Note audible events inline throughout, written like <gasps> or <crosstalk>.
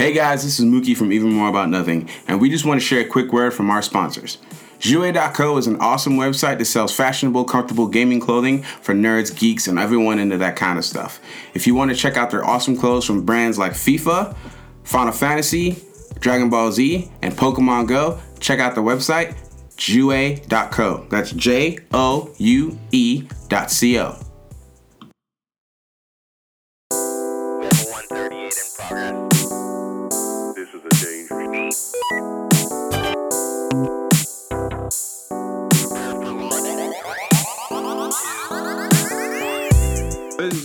Hey guys, this is Mookie from Even More About Nothing, and we just want to share a quick word from our sponsors. Jouer.co is an awesome website that sells fashionable, comfortable gaming clothing for nerds, geeks, and everyone into that kind of stuff. If you want to check out their awesome clothes from brands like FIFA, Final Fantasy, Dragon Ball Z, and Pokemon Go, check out the website Jouer.co. That's J O U E dot C O.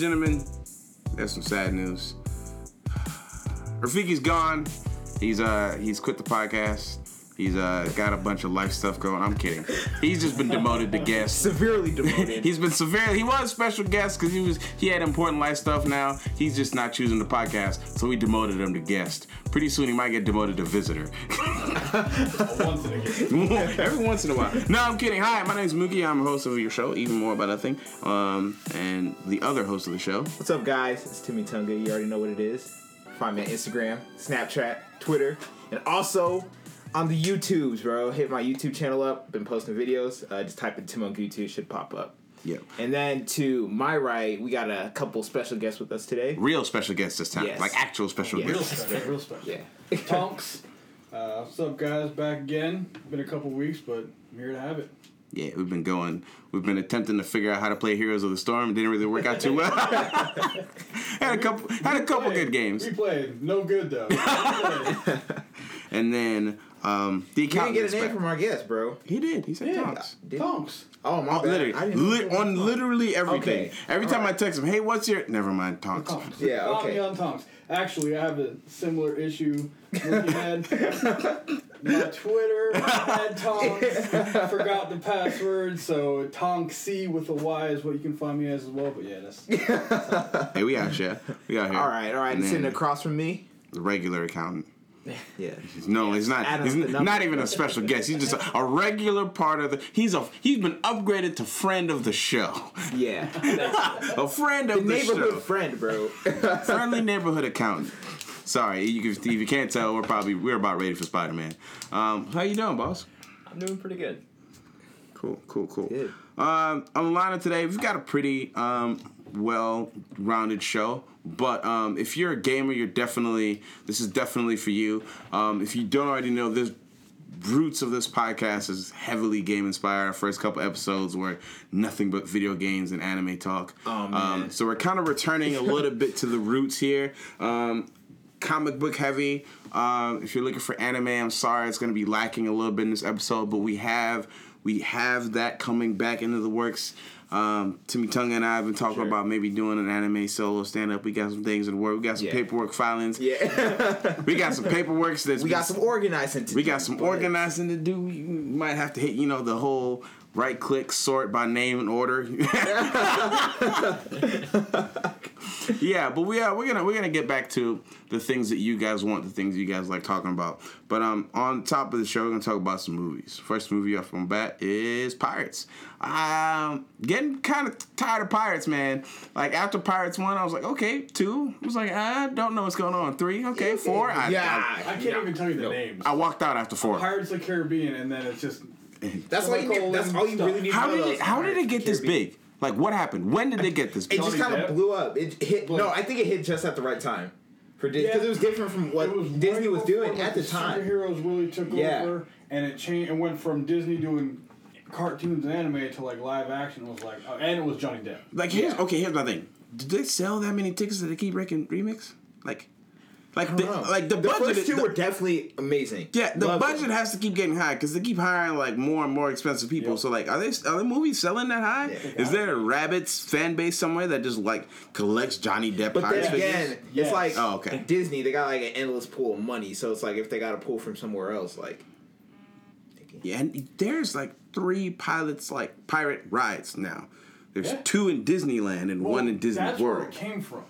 gentlemen, there's some sad news. <sighs> Rafiki's gone. He's uh he's quit the podcast. He's uh got a bunch of life stuff going. I'm kidding. He's just been demoted to guest. <laughs> severely demoted. He's been severely. He was a special guest because he was he had important life stuff. Now he's just not choosing the podcast, so we demoted him to guest. Pretty soon he might get demoted to visitor. Once <laughs> again. Every once in a while. No, I'm kidding. Hi, my name's Mookie. I'm a host of your show, even more about nothing. Um, and the other host of the show. What's up, guys? It's Timmy Tunga. You already know what it is. Find me on Instagram, Snapchat, Twitter, and also on the YouTubes, bro. Hit my YouTube channel up. Been posting videos. Uh, just type in Tim on YouTube, should pop up. Yeah. And then to my right, we got a couple special guests with us today. Real special guests this time. Yes. Like actual special Yeah. Real guest. special, real special. Yeah. <laughs> Tonks. Uh, what's up, guys? Back again. Been a couple weeks, but I'm here to have it. Yeah, we've been going. We've been attempting to figure out how to play Heroes of the Storm. It didn't really work out too well. <laughs> had a couple. Had a couple good games. We played. No good, though. <laughs> We played. And then um, the You didn't get a name inspector- from our guest, bro. he did. He said Yeah. Tonks. Did- Tonks. Oh, my bad. literally, I li- on Tonks. literally everything. Okay. Every time Alright. I text him, "Hey, what's your?" Never mind, Tonks. Tonks. Yeah, Follow okay. me on Tonks. Actually, I have a similar issue looking <laughs> at my Twitter. I had Tonks. <laughs> Forgot the password, so Tonksy with a Y is what you can find me as as well. But yeah, that's <laughs> Hey, we out here. We out here. All right, all right. And Sitting then across from me. the regular accountant. <laughs> Yeah. No, he's not. Add He's n- not even a special guest. He's just a, a regular part of the. He's a. He's been upgraded to friend of the show. Yeah. <laughs> A friend of the, Neighborhood show. friend, bro. <laughs> Friendly neighborhood accountant. Sorry, you can, if you can't tell, we're probably we're about ready for Spider Man. Um, how you doing, boss? I'm doing pretty good. Cool, cool, cool. Good. Um, on the lineup today, we've got a pretty um, well-rounded show. But um, if you're a gamer, you're definitely this is definitely for you. Um, if you don't already know, this roots of this podcast is heavily game inspired. Our first couple episodes were nothing but video games and anime talk. Oh. Um, so we're kind of returning a little bit to the roots here. Um, comic book heavy. Um, if you're looking for anime, I'm sorry it's going to be lacking a little bit in this episode, but we have we have that coming back into the works. Um, Timmy Tonga and I have been talking Sure. about maybe doing an anime solo stand up. We got some things in the work. We got some Yeah. paperwork filings. Yeah. We got some paperwork that's <laughs> we got some organizing to we do, We got some but- organizing to do. You might have to hit, you know, the whole right click sort by name and order. <laughs> <laughs> <laughs> yeah, but we are we're gonna we're gonna get back to the things that you guys want, the things you guys like talking about. But um, on top of the show, we're gonna talk about some movies. First movie off from bat is Pirates. Um, getting kind of tired of Pirates, man. Like after Pirates one, I was like, okay, two. I was like, I don't know what's going on. Three, okay, four. I, Yeah. I can't even tell you the names. I, I walked out after four. Pirates of the Caribbean, and then it's just That's all you That's all you really need. How to know did it? How did it get this big? Like, what happened? When did it get this It just Johnny kind of blew up. It hit. Blew No. I think it hit just at the right time for Disney because Yeah. it was different from what It was Disney right was before, doing like, at the time. Superheroes really took Yeah. over, and it changed. It went from Disney doing cartoons and anime to like live action. It was like, oh, and it was Johnny Depp. Like, here's Yeah. okay. Here's my thing. Did they sell that many tickets that they keep making remix? Like, like the don't know. like the, the budget. first two the- were definitely amazing. yeah, the Loved budget them. has to keep getting high because they keep hiring like more and more expensive people. Yep. So like, are they are the movies selling that high? Yeah. Is there a rabbits fan base somewhere that just like collects Johnny Depp But Pirates then figures? again, Yes. it's like Oh, okay. Disney. They got like an endless pool of money, so it's like if they got to pull from somewhere else, like Yeah, and there's like three pilots like pirate rides now. There's Yeah. two in Disneyland and one in Disney that's where World. it came from.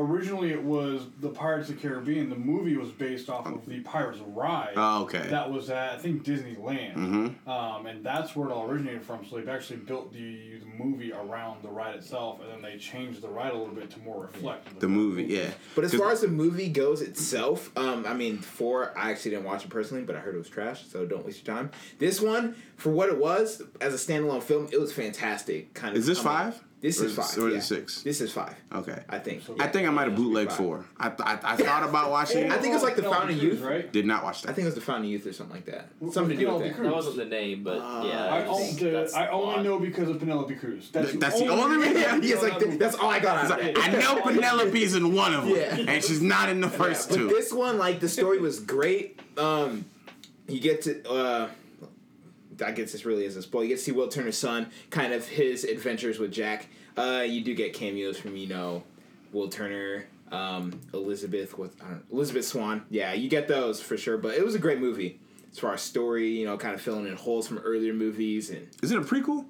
Originally it was the Pirates of the Caribbean. The movie was based off of the Pirates of ride. Oh, okay. That was at I think Disneyland, Mhm. um, and that's where it all originated from. So they've actually built the, the movie around the ride itself, and then they changed the ride a little bit to more reflect The movie, yeah. But as far as the movie goes itself, um, I mean, four, I actually didn't watch it personally, but I heard it was trash, so don't waste your time. This one, for what it was, as a standalone film, it was fantastic. Kind of. Is this I mean, five? This Or is is- five. or is it six? This is five. Okay. I think. So- I think I might have Yeah, bootlegged five. four. I, I, I thought about <laughs> watching I think it. think it's like the Penelope Fountain Cruz, Youth. right? Did not watch that. I think it was the Fountain Youth or something like that. With Something to do with that. Cruz. That wasn't the name, but yeah. I, I only, the- I only know because of Penelope Cruz. That's, Th- that's the only reason? <laughs> Yeah, he's like, that's all I got out of it. I know Penelope's in one of them, Yeah. and she's not in the <laughs> first But two. this one, like the story was great. Um, you get to. Uh, I guess this really is a spoil. You get to see Will Turner's son, kind of his adventures with Jack. Uh, you do get cameos from you know, Will Turner, um, Elizabeth with I don't know, Elizabeth Swann. Yeah, you get those for sure. But it was a great movie as far as story. You know, kind of filling in holes from earlier movies and Is it a prequel?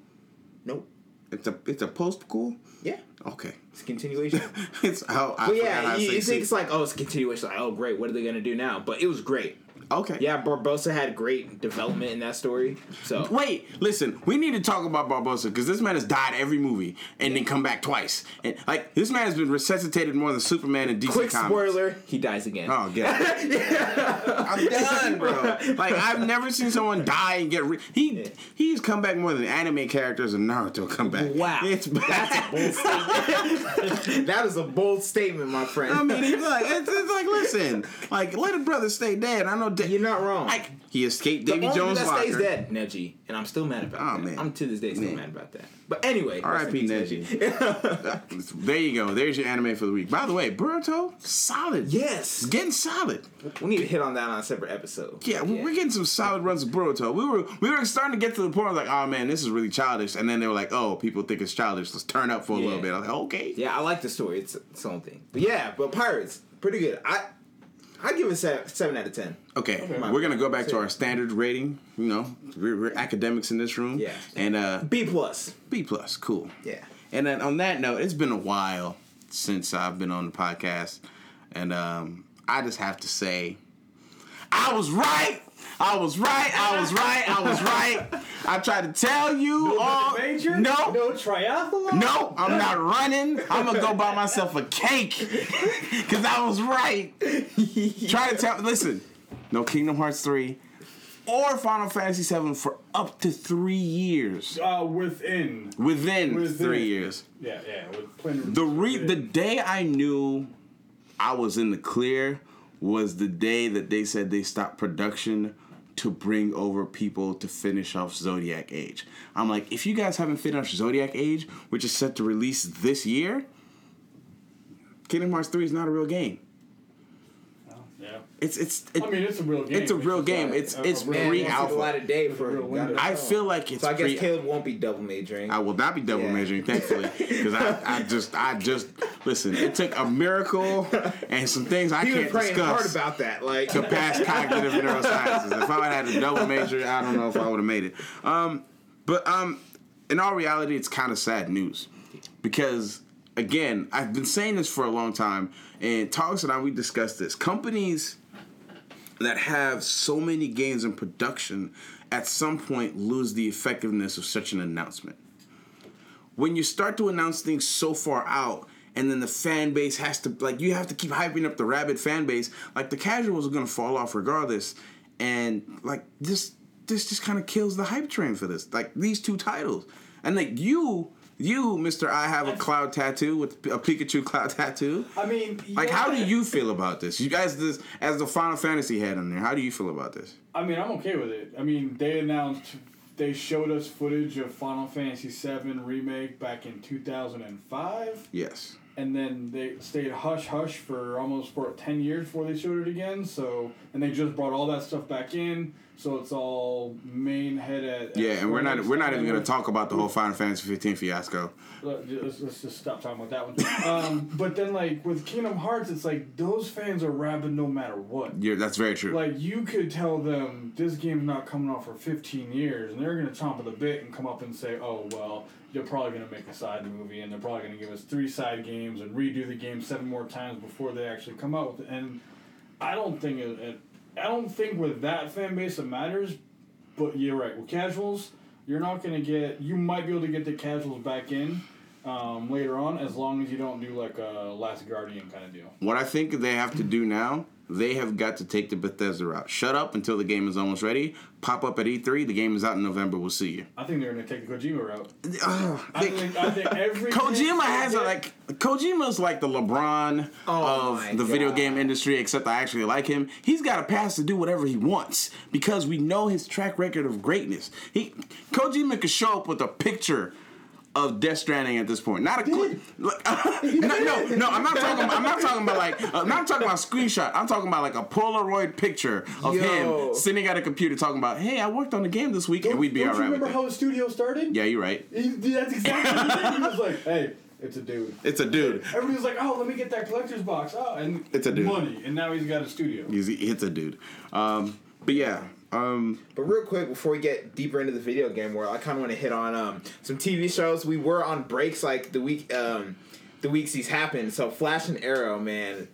nope. It's a it's a post-cool. Yeah, Okay. it's a continuation. <laughs> it's how I But yeah, you, you think it's like, oh, it's a continuation. Like, oh, great. What are they gonna do now? But it was great. Okay. Yeah, Barbossa had great development in that story. So Wait, listen. We need to talk about Barbossa because this man has died every movie and then come back twice. And like this man has been resuscitated more than Superman in DC quick comics. spoiler, he dies again. Oh, <laughs> yeah. I'm done, bro. Like I've never seen someone die and get re- he he's come back more than anime characters and Naruto come back. Wow. it's bad. Bold statement. <laughs> that is a bold statement, my friend. I mean, he's like it's, it's like listen, like let a brother stay dead. I know. Da- You're not wrong. Like he escaped the Davy only Jones' that locker. stays dead, Neji, and I'm still mad about Oh, that. man. I'm to this day still Man. mad about that. But anyway, rest R.I.P. in Neji. <laughs> there you go. There's your anime for the week. By the way, Boruto, solid. yes, Getting solid. we need to hit on that on a separate episode. Yeah, we we're getting some solid runs of Boruto. We were we were starting to get to the point where like, oh man, this is really childish. And then they were like, oh, people think it's childish. Let's turn up for a little bit. I was like, okay. Yeah, I like the story. It's its own thing. But yeah, but Pirates, pretty good. I I give it seven, seven out of ten. Okay, Okay. we're gonna go back to our standard rating. You know, we're, we're academics in this room. Yeah. And uh, B plus. B plus, cool. Yeah. And then on that note, it's been a while since I've been on the podcast, and um, I just have to say, I was right. I was right. I was right. I was right. I tried to tell you all. Major? No. No triathlon? No, I'm not running. I'm gonna go buy myself a cake because I was right. Try to tell. Listen, no Kingdom Hearts three or Final Fantasy seven for up to three years Uh, within. within, Within. three years. Yeah, yeah. With The re the day I knew I was in the clear was the day that they said they stopped production to bring over people to finish off Zodiac Age. I'm like, if you guys haven't finished Zodiac Age, which is set to release this year, Kingdom Hearts 3 is not a real game. Yeah. It's it's it, I mean, it's a real game. It's a real just game. a- It's- a- a it's real Man, Pre it game. won't light of day for real. I feel like it's So I guess pre- Caleb won't be double majoring. I will not be double Yeah. measuring, thankfully, <laughs> because I, I just I just listen. It took a miracle and some things I he can't praying hard discuss about that. Like to pass cognitive <laughs> neurosciences. If I had a double major, I don't know if I would have made it. Um, but um, in all reality, it's kind of sad news because again, I've been saying this for a long time, and Talks and I we discussed this. Companies that have so many games in production at some point lose the effectiveness of such an announcement. When you start to announce things so far out and then the fan base has to like you have to keep hyping up the rabid fan base, like the casuals are gonna fall off regardless. And like this this just kind of kills the hype train for this. Like these two titles. And like you you, Mr. I have a cloud tattoo with a Pikachu cloud tattoo. I mean, Like, how do you feel about this? You guys, this as the Final Fantasy head in there, how do you feel about this? I mean, I'm okay with it. I mean, they announced, they showed us footage of Final Fantasy VII Remake back in 2005, Yes. And then they stayed hush hush for almost for 10 years before they showed it again. So, and they just brought all that stuff back in. So it's all main head at. Yeah, and we're not we're not even gonna talk about the whole Final Fantasy 15 fiasco. Let- Let's, let's just stop talking about that one. um, but then, like with Kingdom Hearts, it's like those fans are rabid no matter what. Yeah, that's very true. Like you could tell them this game's not coming out for 15 years, and they're gonna chomp at the bit and come up and say, "Oh well, they're probably gonna make a side movie, and they're probably gonna give us three side games and redo the game seven more times before they actually come out with it. And I don't think it, it I don't think with that fan base it matters. But you're right. With casuals, you're not gonna get. You might be able to get the casuals back in. Um, later on, as long as you don't do like a Last Guardian kind of deal. What I think they have to do now, they have got to take the Bethesda route. Shut up until the game is almost ready. Pop up at E3. The game is out in November. We'll see you. I think they're gonna take the Kojima route. Ugh, I they- think, I think every <laughs> Kojima has a, Yeah. like Kojima's like the LeBron Oh of the video game industry, except I actually like him. He's got a pass to do whatever he wants because we know his track record of greatness. He Kojima could show up with a picture of Death Stranding at this point. Not a cl- like, <laughs> no, no, no. I'm not talking. About, I'm not talking about like. I'm not talking about screenshot. I'm talking about like a Polaroid picture of Yo. him sitting at a computer talking about, "Hey, I worked on the game this week," and we'd be Don't you with remember how the studio started? Yeah, you're right. He, that's exactly what he did. He was like, "Hey, it's a dude." It's a dude. Everybody's like, "Oh, let me get that collector's box." Oh, and It's a dude. money, and now he's got a studio. He's it's a dude. Um, but yeah. Um, But real quick, before we get deeper into the video game world, I kind of want to hit on um, some TV shows. We were on breaks like the week, um, the weeks these happened. So Flash and Arrow, man.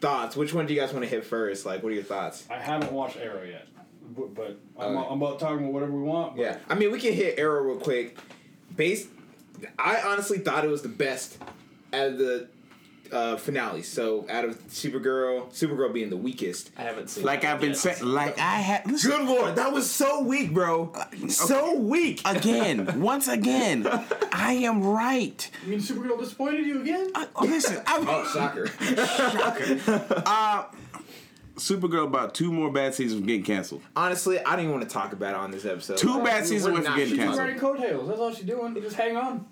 Thoughts? Which one do you guys want to hit first? Like, what are your thoughts? I haven't watched Arrow yet, but, but I'm, Okay. I'm about talking about whatever we want. But Yeah, I mean, we can hit Arrow real quick. Based, I honestly thought it was the best out of the uh, finales. So out of Supergirl, Supergirl being the weakest. I haven't seen. like I've been saying, like I had. Listen, Good lord, that was so weak, bro. So weak. again, <laughs> once again, I am right. You mean Supergirl disappointed you again? I, listen, I, Oh, shocker. Shocker. <laughs> Uh, Supergirl about two more bad seasons of getting canceled. Honestly, I didn't even want to talk about it on this episode. Two bad seasons with not- getting She's canceled. riding coattails. That's all she's doing. Just hang on.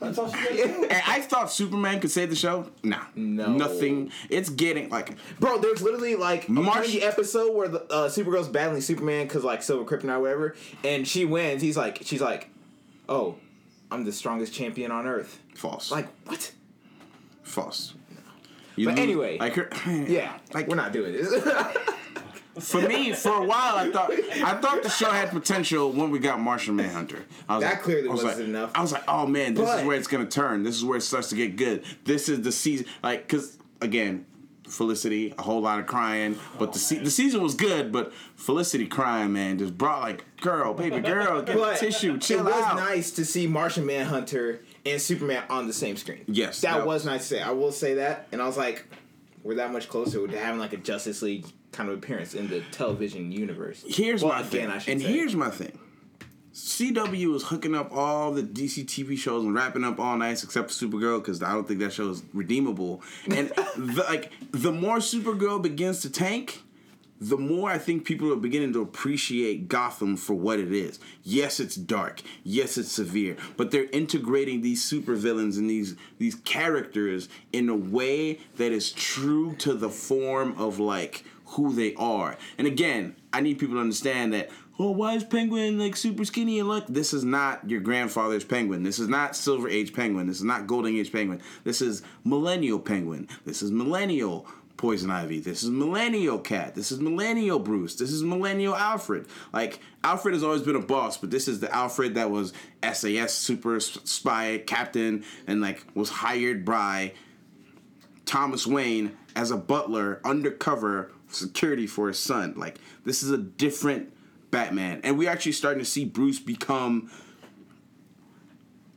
That's all she got to do. And I thought Superman could save the show. Nah, No. nothing. It's getting like Bro, there's literally like a Marsh- the episode where the uh, Supergirl's battling Superman because like Silver Kryptonite or whatever, and she wins. He's like, she's like, oh, I'm the strongest champion on Earth. false. Like what? false. You But lose- anyway, like her, <sighs> Yeah, like we're not doing this. <laughs> for me, for a while, I thought I thought the show had potential when we got Martian Manhunter. I was That like- clearly I was wasn't like- enough. I was like, oh man, this But- is where it's gonna turn. This is where it starts to get good. This is the season, like, cause again. Felicity, a whole lot of crying, but the se- the season was good. But Felicity crying, man, just brought like, girl, baby girl, get but tissue, chill it was out. nice to see Martian Manhunter and Superman on the same screen. Yes, that that- was nice to say. I will say that, and I was like, we're that much closer to having like a Justice League kind of appearance in the television universe. Here's Well, my again, thing, and say. here's my thing. CW is hooking up all the DC TV shows and wrapping up all nights except for Supergirl because I don't think that show is redeemable. And <laughs> the, like the more Supergirl begins to tank, the more I think people are beginning to appreciate Gotham for what it is. Yes, it's dark. Yes, it's severe. But they're integrating these supervillains and these these characters in a way that is true to the form of like who they are. And again, I need people to understand that. Oh, why is Penguin like super skinny and look? This is not your grandfather's Penguin. This is not Silver Age Penguin. This is not Golden Age Penguin. This is Millennial Penguin. This is Millennial Poison Ivy. This is Millennial Cat. This is Millennial Bruce. This is Millennial Alfred. Like Alfred has always been a boss, but this is the Alfred that was SAS super spy captain and like was hired by Thomas Wayne as a butler undercover security for his son. Like this is a different Batman, and we're actually starting to see Bruce become.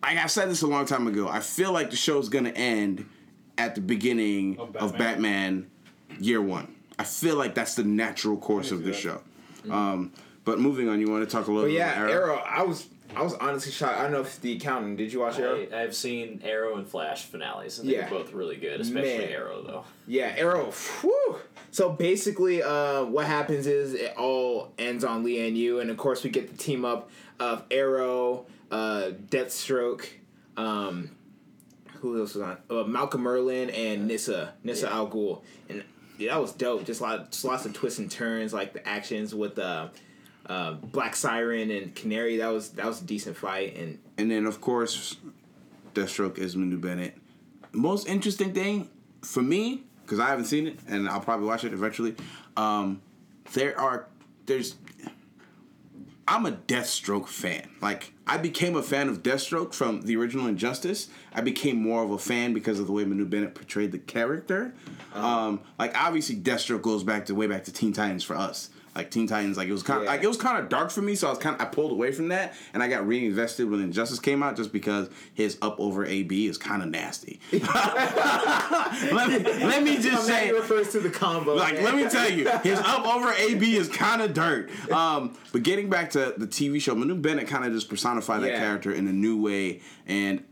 I said this a long time ago. I feel like the show's gonna end at the beginning Of of Batman, year one. I feel like that's the natural course of the show. Um, but moving on, you want to talk a little But bit yeah, about Arrow. I was I was honestly shocked. I don't know if the accountant did you watch Arrow? I, I've seen Arrow and Flash finales, and they're both really good, especially Man. Arrow though. Yeah, Arrow. Whew. So basically, uh, what happens is it all ends on Lian Yu, and of course we get the team up of Arrow, uh, Deathstroke, um, who else was on? Uh, Malcolm Merlyn and Nyssa, Nyssa Yeah. Al Ghul, and yeah, that was dope. Just lot, just lots of twists and turns, like the actions with uh, uh, Black Siren and Canary. That was that was a decent fight, and And then, of course, Deathstroke is Manu Bennett. Most interesting thing for me, because I haven't seen it, and I'll probably watch it eventually. Um, there are there's. I'm a Deathstroke fan. Like I became a fan of Deathstroke from the original Injustice. I became more of a fan because of the way Manu Bennett portrayed the character. Um, like obviously Deathstroke goes back to way back to Teen Titans for us. Like Teen Titans, like it was kind of Yeah. like it was kind of dark for me, so I was kind of I pulled away from that, and I got reinvested when Injustice came out, just because his up over AB is kind of nasty. <laughs> let, me, let me just say, refers to the combo. like, man. let me tell you, his up over AB is kind of dirt. Um, but getting back to the TV show, Manu Bennett kind of just personified that character in a new way, and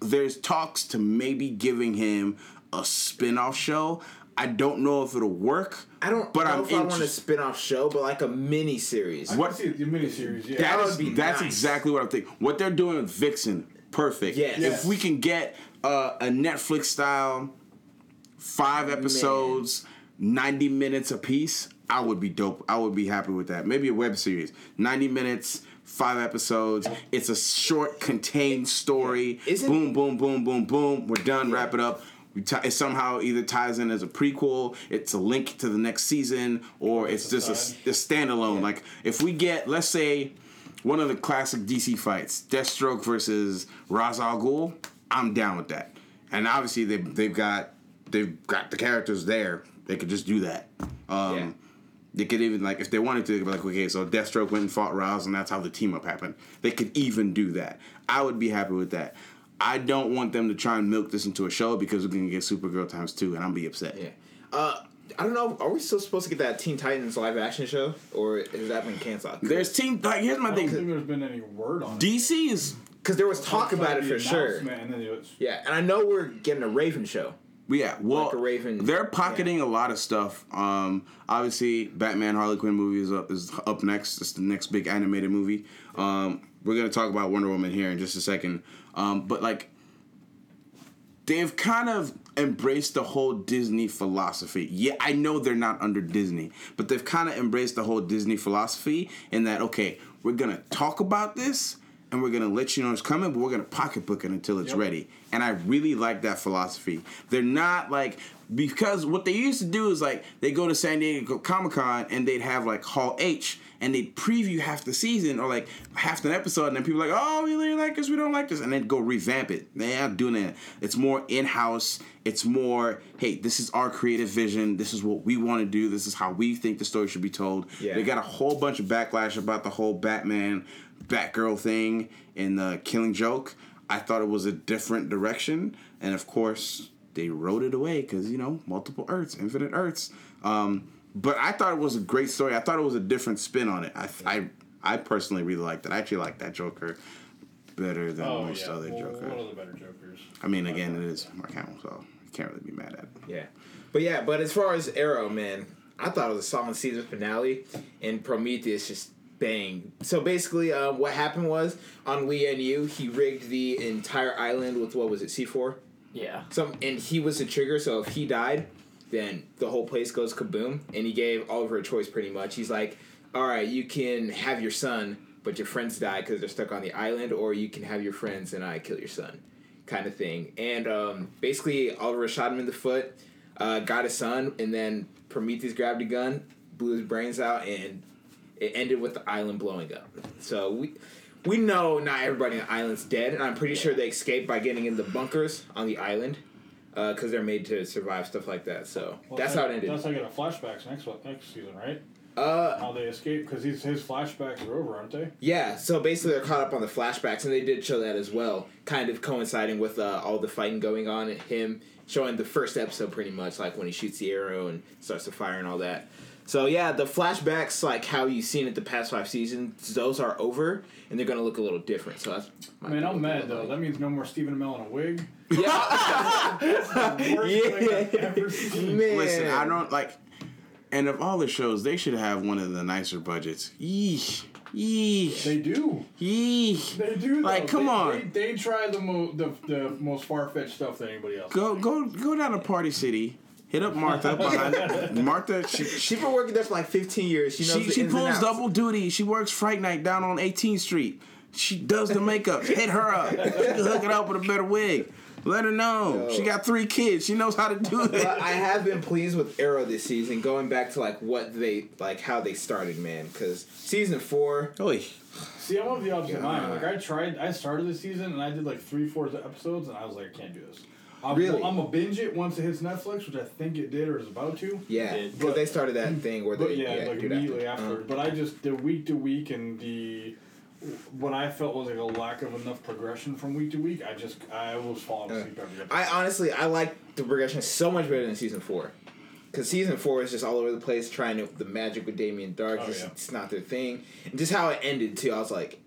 there's talks to maybe giving him a spin-off show. I don't know if it'll work. I don't but know I'm if I want a interested. spin-off show, but like a mini series. I What- can see the miniseries. Yeah. That That would be that's nice. exactly what I'm thinking. What they're doing with Vixen, perfect. Yes. If we can get uh, a Netflix style five episodes, 90 minutes a piece, I would be dope. I would be happy with that. Maybe a web series, 90 minutes, five episodes. It's a short, contained story. Isn't- boom, boom, boom, boom, boom. We're done. Wrap it up. It somehow either ties in as a prequel, it's a link to the next season, or it's just a standalone. Like if we get, let's say, one of the classic DC fights, Deathstroke versus Ra's al Ghul, I'm down with that. And obviously they they've got they've got the characters there. They could just do that. Um, Yeah. They could even like if they wanted to, be like, okay, so Deathstroke went and fought Ra's, and that's how the team up happened. They could even do that. I would be happy with that. I don't want them to try and milk this into a show because we're gonna get Supergirl times two, and I'm gonna be upset. Yeah. Uh, I don't know. Are we still supposed to get that Teen Titans live action show, or has that been canceled? There's team. Like here's my I don't think thing. there's been any word on it. DC is Because there was talk about it for sure. announcement, And then it was, Yeah, and I know we're getting a Raven show. Yeah, well, Like a Raven- they're pocketing a lot of stuff. Um, obviously, Batman Harley Quinn movie is up is up next. It's the next big animated movie. Um, we're gonna talk about Wonder Woman here in just a second. Um, but like, they've kind of embraced the whole Disney philosophy. Yeah, I know they're not under Disney, but they've kind of embraced the whole Disney philosophy in that okay, we're gonna talk about this and we're gonna let you know it's coming, but we're gonna pocketbook it until it's Yep. ready. And I really like that philosophy. They're not like because what they used to do is like they go to San Diego Comic Con and they'd have like Hall H and they'd preview half the season or like half an episode, and then people are like, oh, we really like this, we don't like this, and then go revamp it. They're not doing that. It's more in house. It's more, hey, this is our creative vision. This is what we want to do. This is how we think the story should be told. Yeah. They got a whole bunch of backlash about the whole Batman, Batgirl thing in the Killing Joke. I thought it was a different direction, and of course they wrote it away because you know multiple Earths, infinite Earths. Um, but I thought it was a great story. I thought it was a different spin on it. I I, I personally really liked it. I actually like that Joker better than oh most yeah, other well, Jokers. one of the better Jokers. I mean, again, it is Mark Hamill, so you can't really be mad at it. Yeah, but yeah, but as far as Arrow, man, I thought it was a solid season finale, and Prometheus just bang. So basically, um, what happened was on Lian Yu, he rigged the entire island with what was it, C four? Yeah. Some, and he was the trigger. So if he died, then the whole place goes kaboom. And he gave Oliver a choice, pretty much. He's like, "All right, you can have your son, but your friends die because they're stuck on the island, or you can have your friends and I kill your son." Kind of thing. And um, basically, Oliver shot him in the foot, uh, got his son, and then Prometheus grabbed a gun, blew his brains out, and it ended with the island blowing up. So we we know not everybody on the island's dead, and I'm pretty sure they escaped by getting in the bunkers on the island because they're made to survive stuff like that. So Well, that's that- how it ended. That's how I get a flashbacks next next season, right? Uh, How they escape because his his flashbacks are over, aren't they? yeah. So basically, they're caught up on the flashbacks, and they did show that as well, kind of coinciding with uh, all the fighting going on, him showing the first episode pretty much, like when he shoots the arrow and starts to fire and all that. So yeah, the flashbacks, like how you've seen it the past five seasons, those are over, and they're gonna look a little different. So that's. I mean, I'm mad though. That means no more Stephen Amell in a wig. Yeah, <laughs> Worst thing I've ever seen. man. Listen, I don't like. And of all the shows, they should have one of the nicer budgets. Yeesh, yeesh, They do. yeesh. They do. Though. Like, come They- on. They, they try the, mo- the the most far fetched stuff that anybody else. Go go go down to Party City. Hit up Martha behind <laughs> Martha. She she, She's been working there for like 15 years. She knows she, the she ins and pulls outs. double duty. She works Fright Night down on 18th Street. She does the makeup. Hit her up. You can hook it up with a better wig. Let her know. Yo. She got three kids. She knows how to do it. But I have been pleased with Arrow this season, going back to like what they like how they started, man. Because season four, Oy. See, I'm of the opposite mind. Like I tried, I started the season and I did like three, four episodes, and I was like, I can't do this. I'm, Really? I'm gonna binge it once it hits Netflix, which I think it did or is about to. yeah, Did. because they started that <clears throat> thing where they But yeah, like immediately after. Uh, But I just the week to week and the what I felt was like a lack of enough progression from week to week. I just I was falling asleep every episode. I honestly I like the progression so much better than season four. Cause season four is just all over the place, trying to the magic with Damien Darhk. Oh, just, yeah. It's not their thing, and just how it ended too. I was like,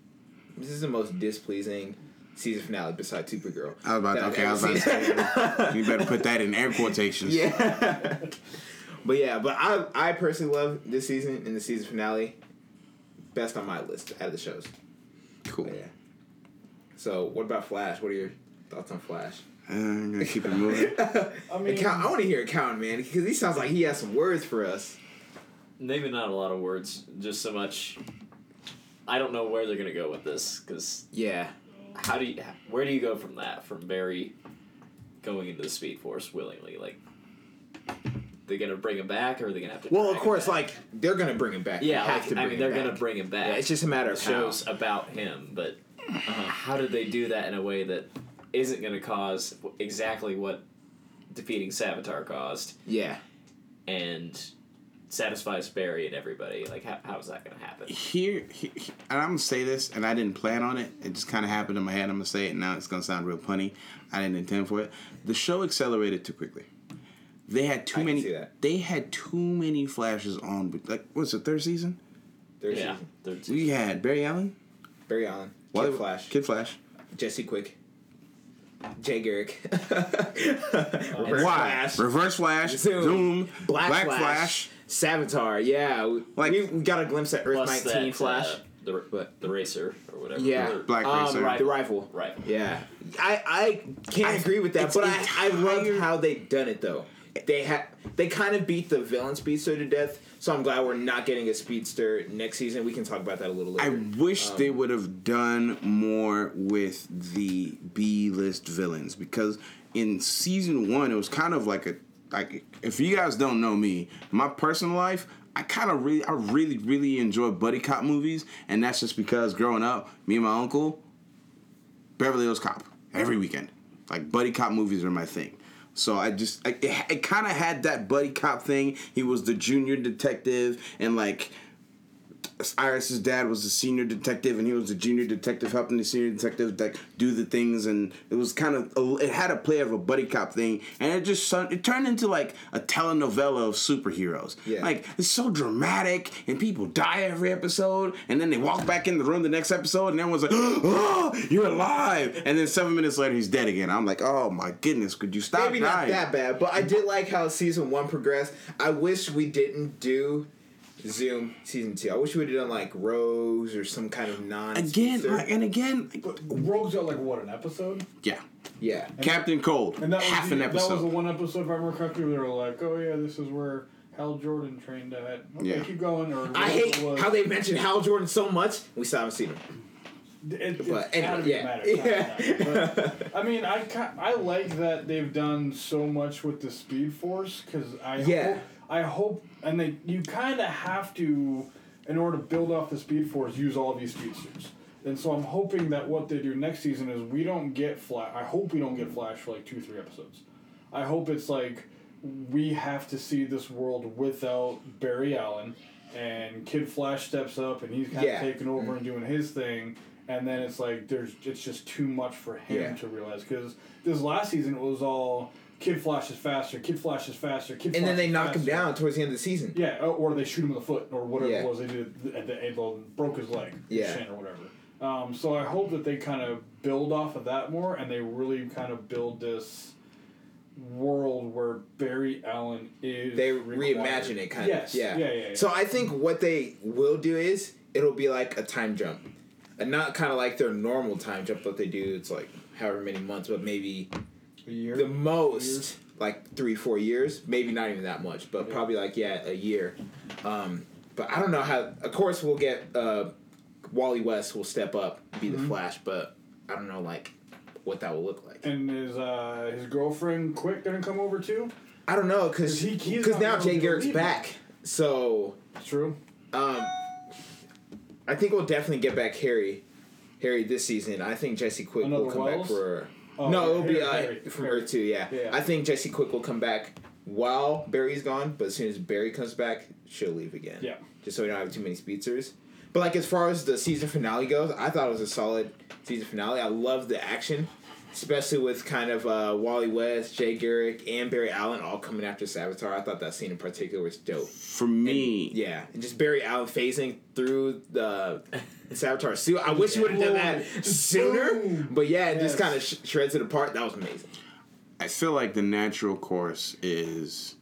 this is the most displeasing season finale besides Supergirl. I was about to, okay, I was about to say, you better put that in air quotations. <laughs> Yeah. but yeah, but I I personally love this season and the season finale. Best on my list out of the shows. Cool. But yeah. So what about Flash? What are your thoughts on Flash? Uh, I'm gonna keep it moving. <laughs> I mean, Account, I want to hear Accountant man because he sounds like he has some words for us. Maybe not a lot of words, just so much. I don't know where they're gonna go with this because Yeah. How do you where do you go from that from Barry going into the Speed Force willingly like they gonna bring him back or are they gonna have to Well, of course, like they're gonna bring him back. yeah like, I mean they're back. gonna bring him back Yeah, it's just a matter of how. show's about him but uh, how did they do that in a way that isn't gonna cause exactly what defeating Savitar caused Yeah. and satisfies Barry and everybody like how, how is that gonna happen Here, he- he- and I'm gonna say this, and I didn't plan on it. It just kind of happened in my head. I'm gonna say it now. It's gonna sound real punny. I didn't intend for it. The show accelerated too quickly. They had too I can many. see that. They had too many flashes on. Like, what's the third season? Third yeah season. third We had Barry Allen, Barry Allen, Wally- Kid Flash, Kid Flash. Jesse Quick, <laughs> Jay Garrick, Reverse Why? Flash, Reverse Flash, Zoom, Zoom, Black, Black, Flash, Flash. Savitar. Yeah, Like- we, we got a glimpse at Earth plus nineteen that, Flash. uh, the, But- the racer or whatever yeah, Or- Black um, Racer. the rifle. right Yeah, I I can't I- agree with that, but I I love how they done it though. They have they kind of beat the villain speedster to death, so I'm glad we're not getting a speedster next season. We can talk about that a little later. I wish Um, they would have done more with the B list villains because in season one it was kind of like a like if you guys don't know me, my personal life, I kind of really I really really enjoy buddy cop movies, and that's just because growing up, me and my uncle, Beverly Hills Cop every weekend, like buddy cop movies are my thing. So I just I, it, it kind of had that buddy cop thing. He was the junior detective, and like Iris's dad was a senior detective, and he was a junior detective helping the senior detective like do the things, and it was kind of a, it had a play of a buddy cop thing, and it just it turned into like a telenovela of superheroes. Yeah. like it's so dramatic, and people die every episode, and then they walk back in the room the next episode, and everyone's like, <gasps> "Oh, you're alive!" And then seven minutes later, he's dead again. I'm like, "Oh my goodness, could you stop Maybe not that bad, but I did like how season one progressed. I wish we didn't do Zoom season two. I wish we would have done like Rose or some kind of non. Again, like, and again, like, But Rogue's like what an episode, yeah. yeah, Captain Cold, and that was half the, an that was the one episode if I remember correctly where they were like, oh yeah, this is where Hal Jordan trained at. Okay, Yeah. keep going. Or I hate was. how they mentioned Hal Jordan so much. We still haven't seen him. It, it's But gotta anyway, yeah. matter of time, Yeah. <laughs> but, I mean, I I like that they've done so much with the Speed Force because I Yeah. hope, I hope and they you kind of have to in order to build off the Speed Force use all of these speedsters. And so I'm hoping that what they do next season is we don't get Flash. I hope we don't get Flash for like two three episodes. I hope it's like we have to see this world without Barry Allen and Kid Flash steps up and he's kind Yeah. of taking over and mm-hmm. doing his thing and then it's like there's it's just too much for him Yeah. to realize because this last season it was all Kid Flash is faster, Kid Flash is faster, Kid And Flash then they knock him down towards the end of the season. Yeah, or- they shoot him in the foot, or whatever Yeah. it was they did at the end, broke his leg, Yeah. or whatever. Um, so I hope that they kind of build off of that more, and they really kind of build this world where Barry Allen is. They required. reimagine it kind yes. of. Yeah. yeah, yeah, yeah. So I think what they will do is it'll be like a time jump. And not kind of like their normal time jump that they do. It's like however many months, but maybe a year. the most like three, four years. Maybe not even that much, but probably like yeah, a year. Um, but I don't know how. Of course, we'll get uh, Wally West will step up, be Mm-hmm. the Flash, but I don't know like what that will look like. And is uh, his girlfriend Quick gonna come over too? I don't know because 'Cause he- he's because now Jay Garrick's back, so True. um, I think we'll definitely get back Harry, Harry this season. I think Jesse Quick Another will come Wells? back for. Oh, no, it'll be Harry, uh, from Harry. Earth Two. Yeah. Yeah. I think Jesse Quick will come back while Barry's gone, but as soon as Barry comes back, she'll leave again. Yeah. Just so we don't have too many speedsters. But like as far as the season finale goes, I thought it was a solid season finale. I love the action, especially with kind of uh, Wally West, Jay Garrick, and Barry Allen all coming after Savitar. I thought that scene in particular was dope. For me, Yeah, and just Barry Allen phasing through the <laughs> Savitar suit. I wish you would have done that sooner. Boom. But yeah, it just kind of sh- shreds it apart. That was amazing. I feel like the natural course is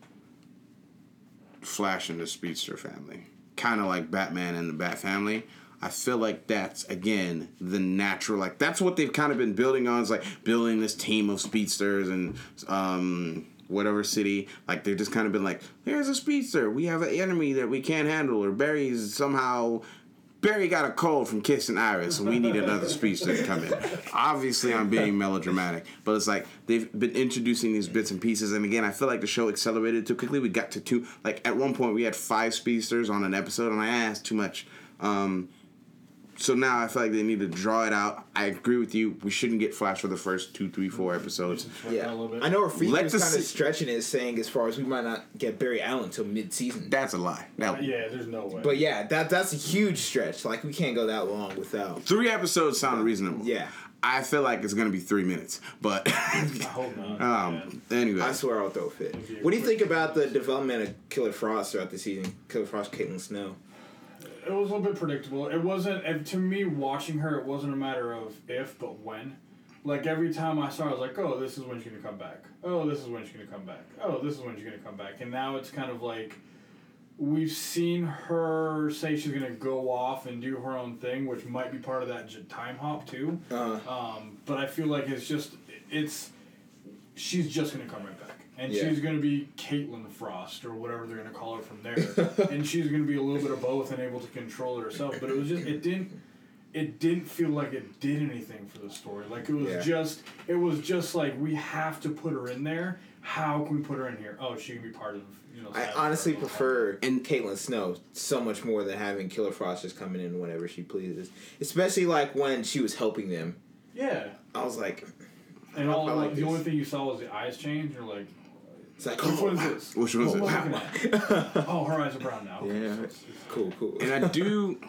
Flash and the Speedster family. Kind of like Batman and the Bat family. I feel like that's again the natural like that's what they've kind of been building on is like building this team of speedsters and um whatever city like they've just kind of been like here's a speedster we have an enemy that we can't handle or Barry's somehow Barry got a cold from kissing Iris, and we need another speedster to come in. Obviously, I'm being melodramatic, but it's like they've been introducing these bits and pieces. And again, I feel like the show accelerated too quickly. We got to two. Like at one point, we had five speedsters on an episode, and I asked too much. Um, so now I feel like they need to draw it out. I agree with you. We shouldn't get Flash for the first two, three, four episodes. Yeah, a little bit. I know Freaky Let was the kind of se- stretching it, saying as far as we might not get Barry Allen till mid-season. That's a lie. That, Yeah, there's no way. But yeah, that that's a huge stretch. Like we can't go that long without. Three episodes sound reasonable. Yeah. I feel like it's gonna be three minutes, but <laughs> I hope not. um, anyway. I swear I'll throw a fit. What do you think about the development of Killer Frost throughout the season? Killer Frost, Caitlin Snow. It was a little bit predictable. It wasn't and to me watching her. It wasn't a matter of if, but when. Like every time I saw, her, I was like, "Oh, this is when she's gonna come back. Oh, this is when she's gonna come back. Oh, this is when she's gonna come back." And now it's kind of like we've seen her say she's gonna go off and do her own thing, which might be part of that time hop too. Uh, Um, but I feel like it's just it's she's just gonna come right back, and Yeah. she's gonna be Caitlin Frost or whatever they're gonna call her from there, <laughs> and she's gonna be a little bit of both and able to control it herself. But it was just it didn't it didn't feel like it did anything for the story. Like it was Yeah. just it was just like we have to put her in there. How can we put her in here? Oh, she can be part of you know. I Savage honestly Garden. prefer Caitlin Snow so much more than having Killer Frost just coming in whenever she pleases. Especially like when she was helping them. Yeah, I was like, and all I like like, the this. only thing you saw was the eyes change. You're like, it's like, which oh, one is oh, wow. this? Which one's What oh, it? am looking at? oh, her eyes are brown now. Okay, Yeah. so it's- it's- cool, cool. and I do,